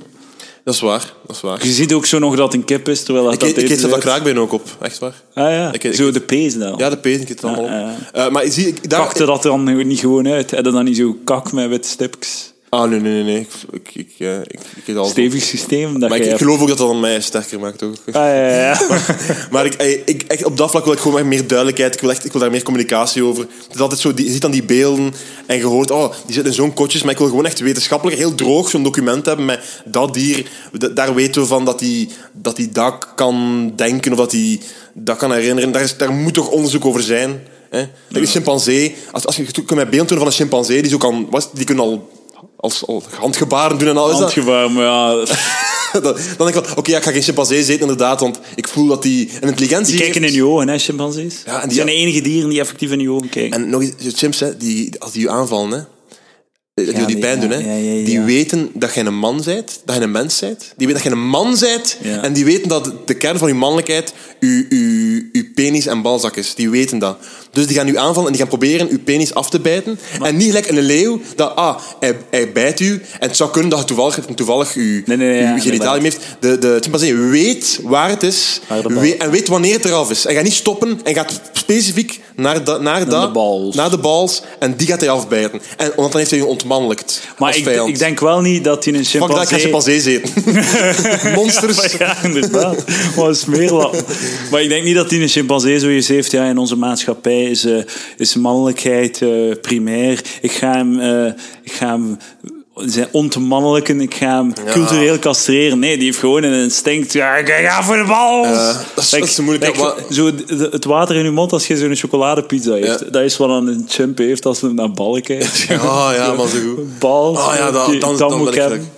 Dat is waar, dat is waar. Je ziet ook zo nog dat het een kip is, terwijl dat Ik dat ik eet is. kraakbeen ook op, echt waar. Ah ja, Ik zo de pees dan. Ja, de pees, ik eet het allemaal op. Eh, maar zie, ik, daar, Kakte dat dan niet gewoon uit? Heb je dan niet zo kak met witte stipjes? Ah, nee, nee, nee. nee. Ik, ik, ik, eh, ik, al Stevig systeem dat Maar ik, ik geloof ook dat dat aan mij sterker maakt, ook. Ah, ja, ja, ja. Maar ik, ik, echt, op dat vlak wil ik gewoon meer duidelijkheid. Ik wil, echt, ik wil daar meer communicatie over. Het is altijd zo, die, je ziet dan die beelden en je hoort, oh, die zitten in zo'n kotjes. Maar ik wil gewoon echt wetenschappelijk, heel droog, zo'n document hebben met dat dier. Da- Daar weten we van dat die, dat die dat kan denken of dat die dat kan herinneren. Daar, is, daar moet toch onderzoek over zijn. Hè? Een chimpansee, als, als je kunt mij beeld tonen van een chimpansee, die, zo kan, die kunnen al, als, al handgebaren doen en al. Handgebaar, maar ja... dan, dan denk ik van, oké, ja, ik ga geen chimpansee zitten inderdaad, want ik voel dat die een intelligentie Die kijken in je ogen, hè, chimpansees? Ja, en die zijn de enige dieren die effectief in je ogen kijken. En nog eens, chimps, hè, die, als die je aanvallen, hè, die pijn doen, hè, die weten dat jij een man bent, dat je een mens bent. Die weten dat je een man bent en die weten dat de kern van je mannelijkheid je, je, je penis en balzak is. Die weten dat. Dus die gaan u aanvallen en die gaan proberen uw penis af te bijten. En niet gelijk een leeuw, dat ah, hij, hij bijt u en het zou kunnen dat je toevallig, toevallig uw, Nee, nee, nee, ja, uw genitalium heeft. De, de chimpansee weet waar het is weet- en weet wanneer het eraf is. Hij gaat niet stoppen en gaat specifiek naar, da, naar, de bals. naar de bals en die gaat hij afbijten. En, want dan heeft hij je ontmannelijkt maar ik, ik denk wel niet dat hij een Fuck dat, ik chimpansee... chimpansee eten. Monsters. Ja, inderdaad. Wat smeerlap. Maar ik denk niet dat die een chimpansee zoiets heeft. Ja, in onze maatschappij is, eh, is mannelijkheid eh, primair. Ik ga hem, eh, ik ga hem zijn ontmannelijken. Ik ga hem cultureel castreren. Nee, die heeft gewoon een instinct. Ja, ik ga voor de bal. Dat is- dat is moeilijk, like, maar- zo de- de- het water in je mond als je zo'n chocoladepizza heeft. Ja. Dat is wat een chimp heeft als hij naar ballen kijkt. Oh ja, man, zo goed. Bal. Oh ja, dan, dan, dan moet ik ik hebben.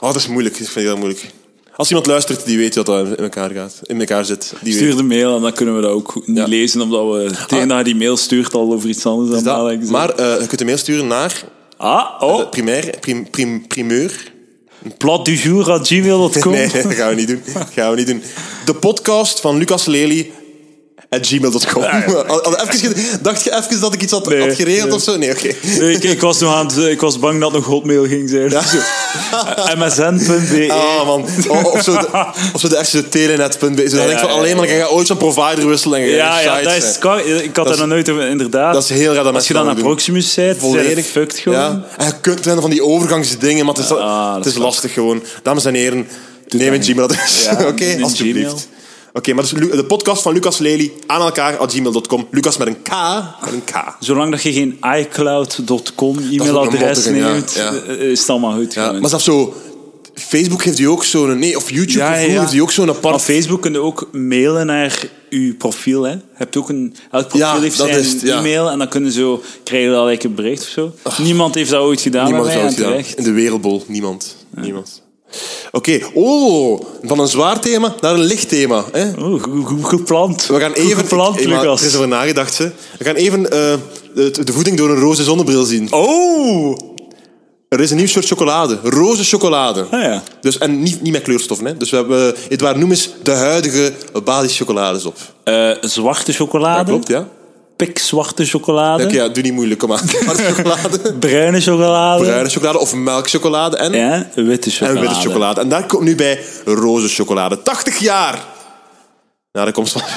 Oh, dat is moeilijk. Ik vind het heel moeilijk. Als iemand luistert die weet dat dat in elkaar gaat, in elkaar zit, die Stuur de mail en dan kunnen we dat ook niet Ja. lezen, omdat we tegen dat je die mail stuurt al over iets anders aan Dat, maar eh, je kunt een mail sturen naar Ah, oh, de primair, prim, prim, primeur. platdujour.gmail.com. Nee, dat gaan we niet doen. Dat gaan we niet doen. De podcast van Lucas Lely at gmail.com. Dacht je even dat ik iets had, Nee, had geregeld nee. of zo? Nee, oké. ik, ik, was nog aan het, ik was bang dat het nog hotmail ging zijn. Ja. Zo. MSN.be. Ah, man. Of, of zo de, of zo de extra telenet.be. Zo, dan denk ik van, alleen maar, dan ga ooit zo'n provider wisselen. En ja, ja, dat is, ik had Dat nog nooit over, inderdaad. Dat is heel raar dat Als je dan naar. Proximus zit, volledig fucked gewoon. Ja. En je kunt van die overgangsdingen, maar het is, Ah, dat het is lastig gewoon. Dames en heren, neem een Gmail-adres. Ja, Oké, alsjeblieft. Oké, maar dus de podcast van Lucas Lely aan elkaar at gmail.com. Lucas met een K. Met een K. Zolang dat je geen iCloud.com e-mailadres ja, neemt, ja. eh, is het allemaal goed. Ja, maar zelfs zo... Facebook heeft die ook zo'n... Nee, of YouTube heeft die ook zo'n Maar apart... Facebook kun je ook mailen naar je profiel. Hè. Je hebt ook een, elk profiel heeft dat zijn e-mail en dan kunnen zo krijg je dan like een bericht of zo. Niemand heeft dat ooit gedaan Niemand heeft dat ooit gedaan. In de wereldbol. Niemand. Niemand. Oké. Oh, van een zwaar thema naar een licht thema. Hè? Oh, goed, gepland. We gaan even... gepland, ik- maar Lucas. Er is over nagedacht. We gaan even eh, de, de voeding door een roze zonnebril zien. Oh! Er is een nieuw soort chocolade. Roze chocolade. Ah, ja. Dus, en niet, niet met kleurstoffen. Hè. Dus we hebben... Edouard, noem eens de huidige basischocolades op. Eh, zwarte chocolade. Ja, klopt, ja. Pikzwarte chocolade. Ja, doe niet moeilijk, kom aan. Chocolade, Bruine chocolade. bruine chocolade of melkchocolade en, Ja, witte chocolade. en witte chocolade. En daar komt nu bij roze chocolade. 80 jaar na de komst van...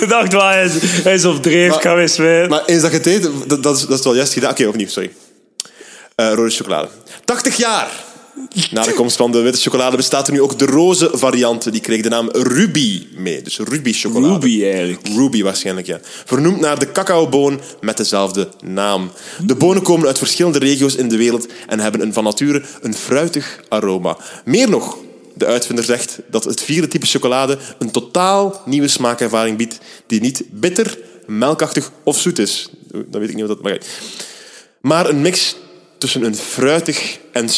Ik dacht, wel, hij is, hij is op dreef, Maar- kan weer spelen. Maar eens dat je het eet, dat, dat, is, dat is wel juist gedaan. Oké, opnieuw, sorry. Eh roze chocolade. 80 jaar na de komst van de witte chocolade bestaat er nu ook de roze variant. Die kreeg de naam Ruby mee. Dus Ruby chocolade. Ruby eigenlijk. Ruby waarschijnlijk, ja. Vernoemd naar de cacaoboon met dezelfde naam. De bonen komen uit verschillende regio's in de wereld en hebben een van nature een fruitig aroma. Meer nog, de uitvinder zegt dat het vierde type chocolade een totaal nieuwe smaakervaring biedt die niet bitter, melkachtig of zoet is. Dan weet ik niet wat dat mag. Maar een mix tussen een fruitig en,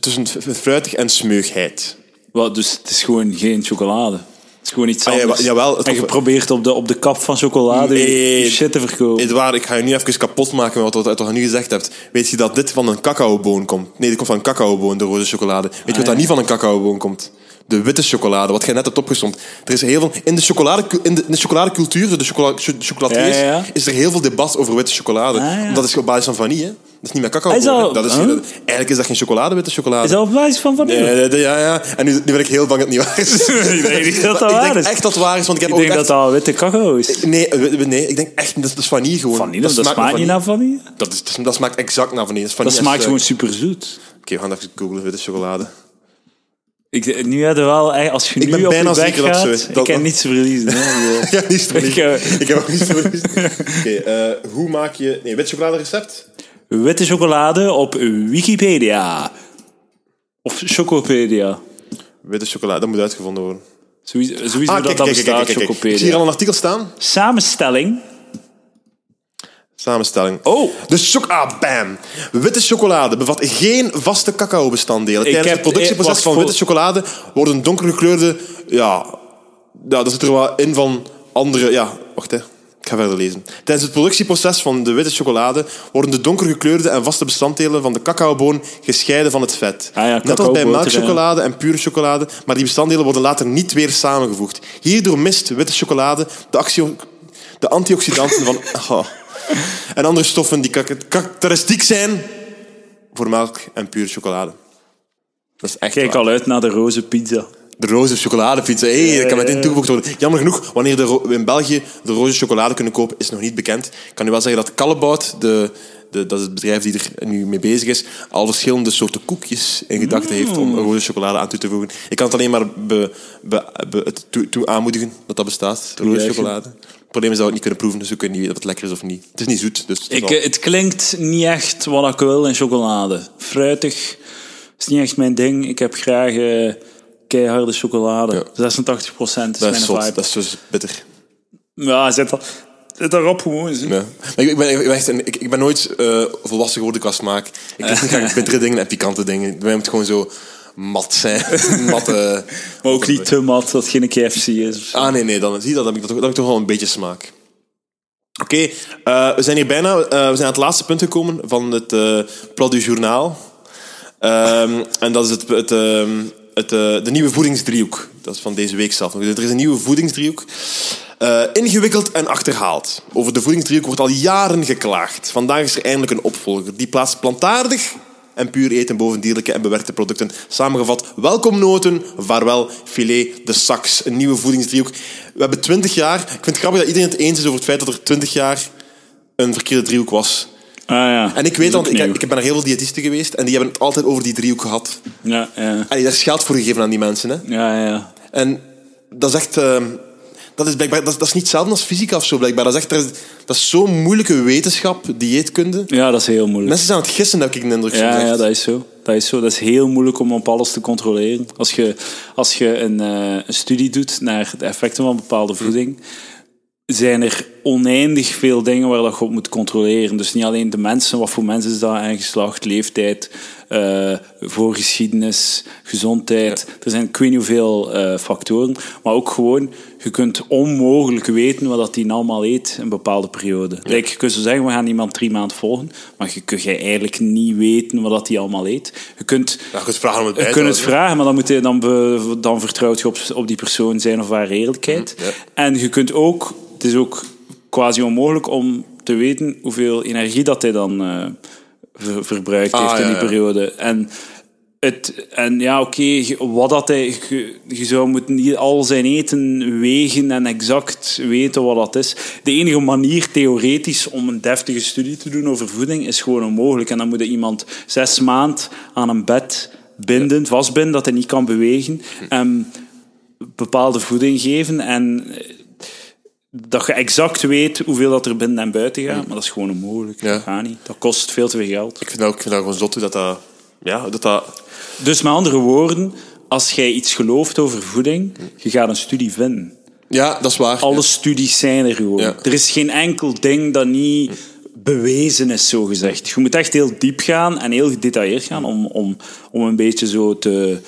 tussen fruitig en smeugheid. Wat, dus het is gewoon geen chocolade. Het is gewoon iets Ah, ja, anders. wa- jawel, het en je probeert op de, op de kap van chocolade Nee. je shit te verkopen. Edouard, ik ga je nu even kapot maken met wat, wat, wat je nu gezegd hebt. Weet je dat dit van een cacaoboon komt? Nee, dit komt van een cacaoboon, de roze chocolade. Weet je wat dat niet van een cacaoboon komt? De witte chocolade, wat jij net hebt opgesomd. Er is heel veel... In de, chocolade, in de, in de chocoladecultuur, de chocola, cho- chocolatiers, Ja, ja, ja. is er heel veel debat over witte chocolade. Ah, dat is op basis van vanille, is niet met. Is dat- dat is, huh? dat- eigenlijk is dat geen chocolade, witte chocolade. Is dat op basis van vanille? Nee, nee, nee, ja, ja. En nu, nu ben ik heel bang dat het niet waar is. Ik denk dat dat ik waar denk is. echt dat het waar is, want ik heb Ik ook denk echt... dat dat witte cacao is. Nee, eh, nee, ik denk echt, dat is, dat is vanille gewoon. Vanille, dat, smaakt, naar niet naar vanille. Dat, is, dat smaakt exact naar vanille. Dat, is Dat vanille smaakt en gewoon suiker. superzoet. Oké, we gaan even googlen, witte chocolade. Ik, nu heb je wel, als je Ik nu ben op bijna je zeker dat gaat, zo is. ik Dat- heb niets te verliezen. Hè. Heb niets te verliezen. eh, Ik heb ook niets te verliezen. Oké, eh, hoe maak je... Nee, witte chocolade recept? Witte chocolade op Wikipedia. Of Chocopedia. Witte chocolade, dat moet uitgevonden worden. Sowieso, sowieso Ah, dat dat bestaat, Ik zie hier Chocopedia. al een artikel staan. Samenstelling. Samenstelling. Oh. De choc ah, bam. Witte chocolade bevat geen vaste cacao-bestanddelen. Tijdens heb- het productieproces eh, van witte chocolade worden donkergekleurde... Ja, ja, daar zit er wat in van andere... Ja, wacht hè. Ik ga verder lezen. Tijdens het productieproces van de witte chocolade worden de donkergekleurde en vaste bestanddelen van de cacaoboon gescheiden van het vet. Ah ja, Net als bij melkchocolade en pure chocolade, maar die bestanddelen worden later niet weer samengevoegd. Hierdoor mist witte chocolade de, actio- de antioxidanten van... Oh. En andere stoffen die karakteristiek zijn voor melk en pure chocolade. Dat is echt Kijk waar. al uit naar de roze pizza. De roze chocoladepizza. Hey, dat kan meteen toegevoegd worden. Jammer genoeg, wanneer de in België de roze chocolade kunnen kopen, is nog niet bekend. Ik kan u wel zeggen dat Callebout, de, de, dat is het bedrijf die er nu mee bezig is, al verschillende soorten koekjes in gedachten heeft om roze chocolade aan toe te voegen. Ik kan het alleen maar be, be, be- het toe, toe aanmoedigen dat dat bestaat, roze Juichen. chocolade. Het probleem is dat we het niet kunnen proeven, dus we kunnen niet weten of het lekker is of niet. Het is niet zoet, dus... het Ik, eh, het klinkt niet echt wat ik wil in chocolade. Fruitig is niet echt mijn ding. Ik heb graag eh, keiharde chocolade. 86 procent is dat mijn is zot, vibe. dat is dus bitter. Ja, zet, dat, zet daarop gewoon. Ja. Ik, ik, ben, ik, ben echt een- ik, ik ben nooit eh, volwassen geworden qua smaak. Ik niet graag bittere dingen en pikante dingen. Bij mij moet gewoon zo mat zijn. Matte... Maar ook niet te mat dat het geen KFC is. Ah, nee, nee. Dan, zie je dat, dan heb ik, dat, dan heb ik toch wel een beetje smaak. Oké, eh, we zijn hier bijna... eh, we zijn aan het laatste punt gekomen van het uh, Plat du Journaal. Ehm, en dat is het, het, ehm, eh, de nieuwe voedingsdriehoek. Dat is van deze week zelf. Er is een nieuwe voedingsdriehoek. Eh, ingewikkeld en achterhaald. Over de voedingsdriehoek wordt al jaren geklaagd. Vandaag is er eindelijk een opvolger. Die plaatst plantaardig en puur eten boven dierlijke en bewerkte producten. Samengevat, welkom noten, vaarwel filet de sax. Een nieuwe voedingsdriehoek. We hebben twintig jaar... Ik vind het grappig dat iedereen het eens is over het feit dat er twintig jaar een verkeerde driehoek was. Ah ja. En ik weet, dat want ik, ik ben naar heel veel diëtisten geweest en die hebben het altijd over die driehoek gehad. Ja, ja. En daar is geld voor gegeven aan die mensen. Hè. Ja, ja. En dat is echt... ehm, dat is, blijkbaar, dat, is, dat is niet hetzelfde als fysica of zo, blijkbaar. Dat is, echt, dat is, dat zo'n moeilijke wetenschap, dieetkunde. Ja, dat is heel moeilijk. Mensen zijn aan het gissen, heb ik de indruk. Ja, ja, dat is zo. Dat is zo. Dat is heel moeilijk om op alles te controleren. Als je, als je een, eh, een studie doet naar de effecten van bepaalde voeding, zijn er oneindig veel dingen waar dat je op moet controleren. Dus niet alleen de mensen, wat voor mensen is dat, en geslacht, leeftijd, eh, voorgeschiedenis, gezondheid. Er zijn ik weet niet hoeveel eh, factoren. Maar ook gewoon, je kunt onmogelijk weten wat dat die allemaal eet in een bepaalde periode. Like, je kunt zo zeggen, we gaan iemand drie maanden volgen, maar je kunt eigenlijk niet weten wat dat die allemaal eet. Je kunt... Ja, je kunt vragen om het Je kunt het vragen, maar dan, moet je, dan, dan vertrouwt je op, op die persoon zijn of haar eerlijkheid. Ja. En je kunt ook, het is ook quasi onmogelijk om te weten hoeveel energie dat hij dan eh, ver- verbruikt Ah, heeft in die periode. En, het, en ja, oké, je- wat dat hij, je, zou moeten niet al zijn eten wegen en exact weten wat dat is. De enige manier, theoretisch, om een deftige studie te doen over voeding, is gewoon onmogelijk. En dan moet je iemand zes maand aan een bed binden, vastbinden, dat hij niet kan bewegen. En bepaalde voeding geven en dat je exact weet hoeveel dat er binnen en buiten gaat, maar dat is gewoon onmogelijk. Ja. Dat gaat niet. Dat kost veel te veel geld. Ik vind ook- ik vind dat gewoon zot dat dat... Ja, dat dat... Dus met andere woorden, als jij iets gelooft over voeding, je gaat een studie vinden. Ja, dat is waar. Alle studies zijn er gewoon. Ja. Er is geen enkel ding dat niet bewezen is, zo gezegd. Je moet echt heel diep gaan en heel gedetailleerd gaan om, om, om een beetje zo te,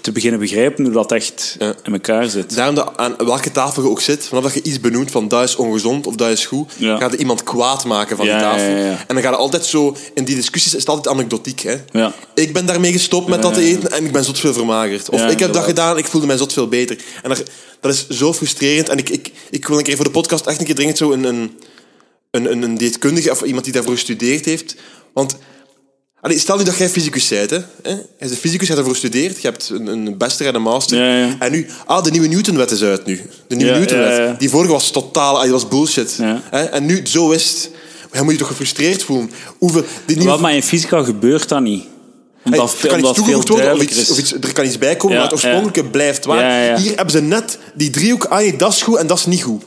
te beginnen begrijpen hoe dat echt Ja. in elkaar zit. Daarom dat aan welke tafel je ook zit, vanaf dat je iets benoemt van dat is ongezond of dat is goed, Ja. gaat er iemand kwaad maken van Ja, die tafel. En dan gaat het altijd zo, in die discussies is het altijd anekdotiek. Hè? Ja. Ik ben daarmee gestopt met dat te eten en ik ben zot veel vermagerd. Of ik heb dat gedaan ik voelde mij zot veel beter. En dat, dat is zo frustrerend. En ik, ik, ik wil een keer voor de podcast echt een keer dringend zo een, een, een, een, een dieetkundige of iemand die daarvoor gestudeerd heeft. Want allee, stel nu dat jij fysicus bent. Hè? Jij bent een fysicus, je hebt ervoor gestudeerd. Je hebt een, een bachelor en een master. Ja, ja. En nu, ah, de nieuwe Newtonwet is uit nu. De nieuwe Ja, Newtonwet. Die vorige was totaal, ah, die was bullshit. Hè? En nu, zo is het. Jij moet je toch gefrustreerd voelen. Hoeveel, nieuwe, Wat, maar in fysica gebeurt dat niet. Hey, er kan iets toegevoegd worden of, iets, is. of iets, er kan iets bij komen, maar het oorspronkelijke blijft waar. Hier hebben ze net die driehoek, ah dat is goed en dat is niet goed.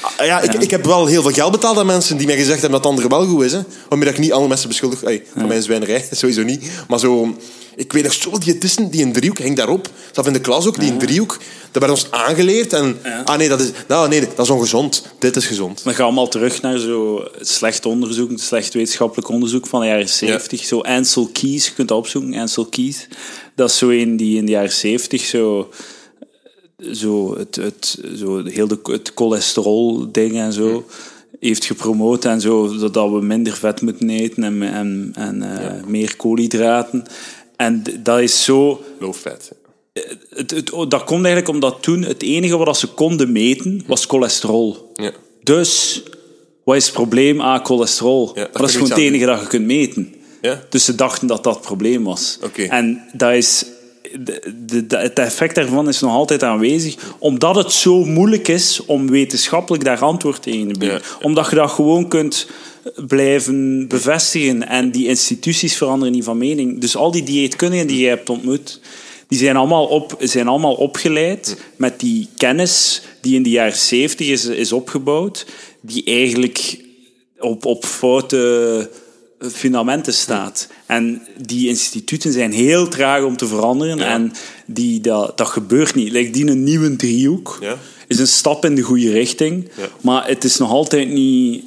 Ah, Ja, ik, ik heb wel heel veel geld betaald aan mensen die mij gezegd hebben dat het andere wel goed is. Hè. Waarmee ik niet andere mensen beschuldig. Hey, van mijn zwijnerij, sowieso niet. Maar zo... Ik weet nog zoveel diëtisten die een driehoek, hing daarop. Zelf in de klas ook, die een driehoek. Dat werd ons aangeleerd. En, ah nee dat, is, nou, nee, dat is ongezond. Dit is gezond. Dan gaan we allemaal terug naar zo slecht onderzoek, slecht wetenschappelijk onderzoek van de jaren 70. Zo Ansel Keys, je kunt dat opzoeken, Ansel Keys. Dat is zo een die in de jaren 70 zo, zo, het, het, zo heel de, het cholesterol-ding en zo heeft gepromoot en zo, dat we minder vet moeten eten en, en, en eh, meer koolhydraten. En dat is zo Low fat. het, het, dat komt eigenlijk omdat toen het enige wat ze konden meten was cholesterol. Ja. Dus wat is het probleem aan cholesterol? daar dat is gewoon het enige dat je kunt meten. Ja? Dus ze dachten dat dat het probleem was. En dat is, de, de, de- het effect daarvan is nog altijd aanwezig, omdat het zo moeilijk is om wetenschappelijk daar antwoord tegen te bieden. Ja. Omdat je dat gewoon kunt blijven bevestigen en die instituties veranderen niet van mening. Dus al die dieetkundigen die je hebt ontmoet, die zijn allemaal, op, zijn allemaal opgeleid met die kennis die in de jaren zeventig is, is opgebouwd, die eigenlijk op, op foute fundamenten staat. En die instituten zijn heel traag om te veranderen en die, dat, dat gebeurt niet. Like die een nieuwe driehoek Ja. is een stap in de goede richting, Ja. maar het is nog altijd niet...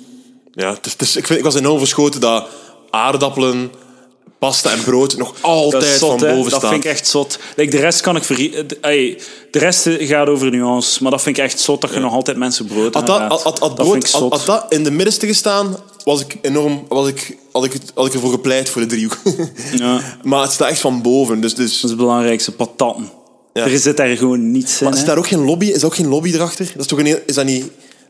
Ja, het is, het is- ik, vind, ik was enorm verschoten dat aardappelen, pasta en brood nog Dat altijd zot, van hè. boven Dat staan. vind ik echt zot. Like, de rest kan ik de- ey, De rest gaat over nuance, maar dat vind ik echt zot dat je nog altijd mensen brood Had dat, had, had, dat ik dat in de middenste gestaan, was ik enorm, was ik, had, ik, het- had ik ervoor gepleit voor de driehoek. Ja. maar het staat echt van boven. Dus, dus, Dat is het belangrijkste, patatten. Ja. Er zit daar gewoon niets in. maar is hè. daar ook geen lobby? Is er ook geen lobby erachter? Dat is toch een, heel- is dat niet...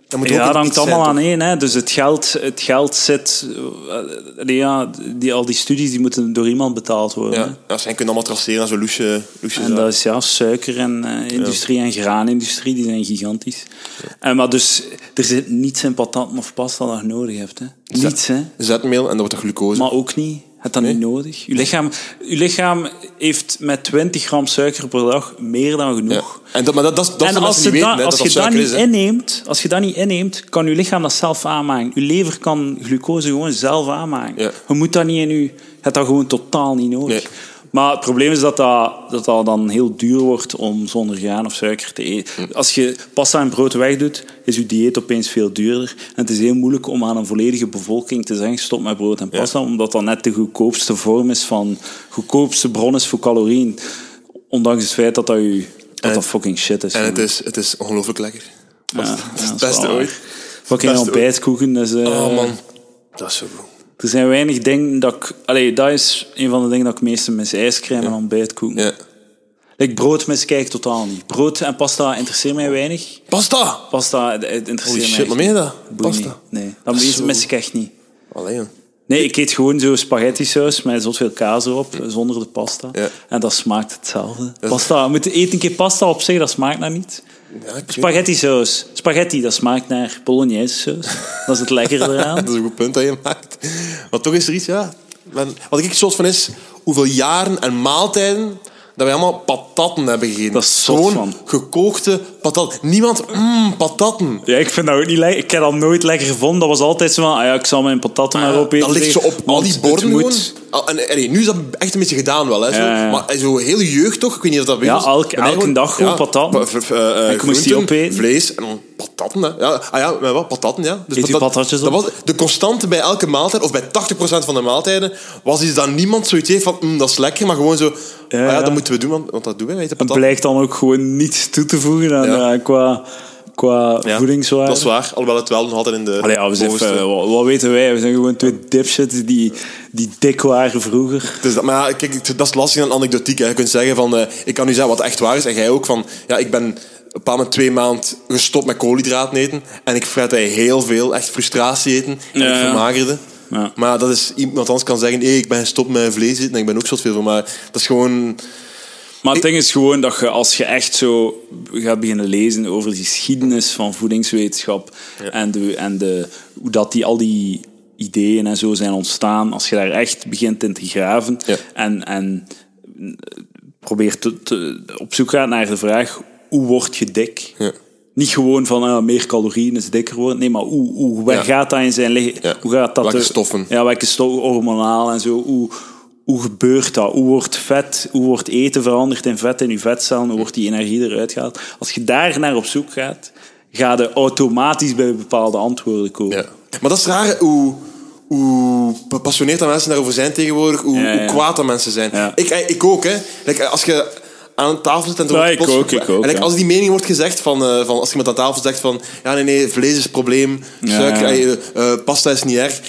Dat Ja, dat hangt allemaal aan één. Hè. Dus het geld, het geld zit... eh, nee, ja, die, al die studies die moeten door iemand betaald worden. Ja, ja, zij kunnen allemaal traceren aan zo'n loesje, loesje En zaak. dat is ja, suiker en eh, industrie en graanindustrie, die zijn gigantisch. En, maar dus, er zit niets in patat of pasta dat je nodig hebt. Hè. Niets, hè. Zetmeel en dat wordt er glucose. Maar ook niet. Het dat niet nodig. Je lichaam, je lichaam heeft met 20 gram suiker per dag meer dan genoeg. ja. en dat, maar dat, dat, dat en als, je niet weten, als dat je niet is. inneemt, als je dat niet inneemt, kan je lichaam dat zelf aanmaken. Je lever kan glucose gewoon zelf aanmaken. Ja. Je moet dat niet in je, je hebt dat gewoon totaal niet nodig. Nee. Maar het probleem is dat dat, dat dat dan heel duur wordt om zonder graan of suiker te eten. Hm. Als je pasta en brood wegdoet, is je dieet opeens veel duurder. En het is heel moeilijk om aan een volledige bevolking te zeggen stop met brood en pasta, omdat dat net de goedkoopste vorm is van, goedkoopste bron is voor calorieën. Ondanks het feit dat dat, je, dat, dat fucking shit is. En het is, het is ongelooflijk lekker. Ja, Dat is het beste ooit. Fucking ontbijtkoeken. Dus, eh, Oh man, dat is zo goed. Er zijn weinig dingen dat ik... Allee, dat is een van de dingen dat ik meeste mis. IJscrème en ontbijtkoeken. Ja. Like, brood mis ik totaal niet. Brood en pasta interesseert mij weinig. Pasta! Pasta eh, het interesseert Holy mij shit, maar dat? Boeit Pasta? Nee, dat is mis, ik echt niet. Allee, joh. Nee, ik eet gewoon zo spaghetti saus met zoveel veel kaas erop, zonder de pasta. Ja. En dat smaakt hetzelfde. Pasta, je moet eten een keer pasta op zich, dat smaakt naar niet. Ja, Spaghetti saus. Spaghetti, dat smaakt naar bolognese saus. Dat is het lekker eraan. Dat is een goed punt dat je maakt. Maar toch is er iets, ja. Wat ik zot van is, hoeveel jaren en maaltijden dat wij allemaal patatten hebben gegeten. Dat is van. gekookte Niemand, mmm, patatten. Ja, ik vind dat ook niet lekker. Ik heb dat nooit lekker gevonden. Dat was altijd zo van, ah ja, ik zal mijn patatten maar opeten. Dat ligt zo op al die borden moet-. Al- En, en, nu is dat echt een beetje gedaan wel, hè. Zo. Ja, ja. Maar zo heel jeugd toch? Ik weet niet of dat bij Ja, elke- gewoon- dag gewoon patatten. pa- v- v- eh, En ik moest die opeten. Vlees en dan patatten, hè. Ja, ah ja, maar wat? Patatten, ja. Dus patatjes dat was De constante bij elke maaltijd, of bij 80% van de maaltijden, was iets dat niemand zoiets heeft van, "Mm, dat is lekker, maar gewoon zo, ja, ja, ja. dat moeten we doen, want, want dat doen wij, Het blijkt dan ook gewoon niets toe te voegen aan, Ja. eh, qua, qua Ja, voedingswaarde. Dat is waar, alhoewel het wel nog altijd in de Allee, ja, we zijn, eh, wat, wat weten wij? We zijn gewoon twee dipshits die, die dik waren vroeger. Dus dat, maar ja, kijk, dat is lastig aan anekdotiek. Hè. Je kunt zeggen van, eh, ik kan nu zeggen wat echt waar is. En jij ook van, ja, ik ben een paar moment twee maanden gestopt met koolhydraten eten. En ik frette heel veel, echt frustratie eten. En Ja, ik vermagerde. Maar dat is iemand anders kan zeggen, hey, ik ben gestopt met vlees eten en ik ben ook zoveel van. Maar dat is gewoon... Maar het ding is gewoon dat je, als je echt zo gaat beginnen lezen over de geschiedenis van voedingswetenschap en, de, en de, hoe dat die, al die ideeën en zo zijn ontstaan, als je daar echt begint in te graven Ja. en, en eh, probeert te, te- op zoek gaat naar de vraag, hoe word je dik? Ja. Niet gewoon van ah, meer calorieën is dikker worden. Nee, maar hoe, hoe waar gaat dat in zijn lichaam? Hoe gaat dat Welke stoffen? Ja, welke stoffen, hormonaal en zo. Hoe, hoe gebeurt dat? Hoe wordt vet, hoe wordt eten veranderd in vet in je vetcellen? Hoe wordt die energie eruit gehaald? Als je daar naar op zoek gaat, ga je automatisch bij bepaalde antwoorden komen. Ja. Maar dat is raar hoe, hoe gepassioneerd dat mensen daarover zijn tegenwoordig. Hoe, Ja, ja. hoe kwaad dat mensen zijn. Ik, ik ook, hè. Like, als je aan een tafel zit en er Ja, ik ook, ik ook, En like, als die mening wordt gezegd van, eh, van... Als iemand aan tafel zegt van... Ja, nee, nee, vlees is probleem. Suiker, ja. eh, eh, pasta is niet erg.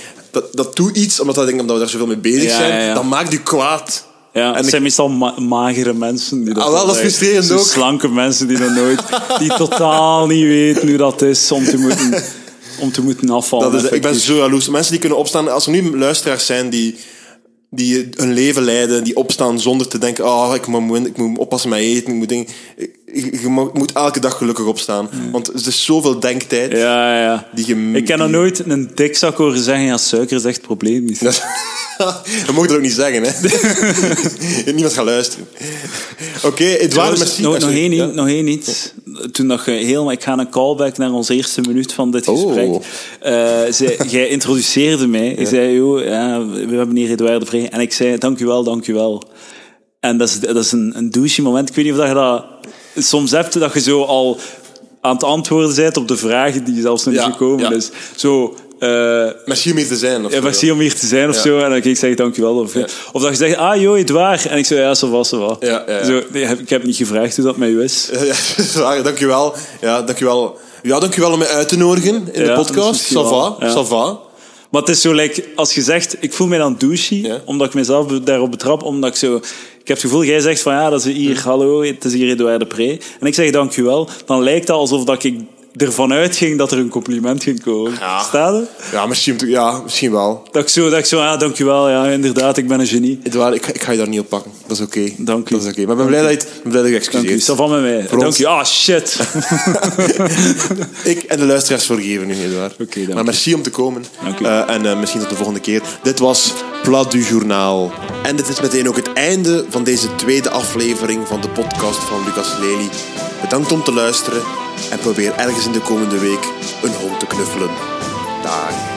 Dat, dat doet iets, omdat, dat, denk, omdat we daar zoveel mee bezig Ja, zijn. ja, ja. Dat maakt u kwaad. Ja, En het ik- zijn meestal ma- magere mensen. Die dat Ah, wel, dan dat frustrerend ook. Slanke mensen die dat nooit... Die totaal niet weten hoe dat is om te moeten, om te moeten afvallen. Dat is, ik ben zo jaloers. Mensen die kunnen opstaan... Als er nu luisteraars zijn die, die een leven leiden, die opstaan zonder te denken... Oh, ik moet, ik moet oppassen met eten. Ik moet dingen, je, je moet elke dag gelukkig opstaan. Want er is zoveel denktijd. Ja, ja. Die je, Ik heb nog nooit een dikzak horen zeggen, ja, suiker is echt het probleem niet. Dat, dat mocht dat ook niet zeggen, hè. Niemand gaat luisteren. Oké, Edouard, Trouwens, merci. nog, nog, één, Ja. nog één iets. Toen je helemaal... Ik ga een callback naar onze eerste minuut van dit Oh. gesprek. Eh, zij- jij introduceerde mij. Je zei, joh, ja, we hebben hier Edouard de Vrij. En ik zei, dank u wel, dank u wel. En dat is, dat is een, een douche moment. Ik weet niet of dat je dat soms hebt, dat je zo al aan het antwoorden bent op de vragen die zelfs nog niet Ja, gekomen is. Zo... eh, Merci om hier te zijn. Of Ja, merci om hier te zijn of Ja. zo. En dan ik zeg dankjewel. Of, of dat je zegt, ah joh, het waar. En ik zeg, ja, zo was. Ja, ja, ja. Zo, nee, ik heb niet gevraagd hoe dat met u is. Ja, dat. Dankjewel. Ja, dankjewel. Ja, dankjewel om mij uit te nodigen in Ja, de dat podcast. misschien Ça wel. va, Ja. ça va. Maar het is zo, like, als je zegt, ik voel mij dan douchey, Ja. omdat ik mezelf daarop betrap, omdat ik zo... Ik heb het gevoel, jij zegt van ja, dat is hier, hallo, het is hier Edouard de Pre. En ik zeg dankjewel. Dan lijkt het alsof dat ik ervan uitging dat er een compliment ging komen. Ja. Staat? Ja, misschien, ja, misschien wel. Dat ik zo, dat ik zo, ah, dankjewel, ja, inderdaad, ik ben een genie. Edouard, ik, ik ga je daar niet op pakken. Dat is oké. Dank u. Dat is oké. Maar ik ben blij dat je, ik ben blij dat je Dank u, van met mij. Voor Dank ons. u. Ah, shit. Ik en de luisteraars vergeven nu, Edouard. Oké, dank maar merci om te komen. Dank u. Eh, en eh, misschien tot de volgende keer. Dit was Plat du Journaal. En dit is meteen ook het einde van deze tweede aflevering van de podcast van Lucas Lely. Bedankt om te luisteren. En probeer ergens in de komende week een hond te knuffelen. Dag.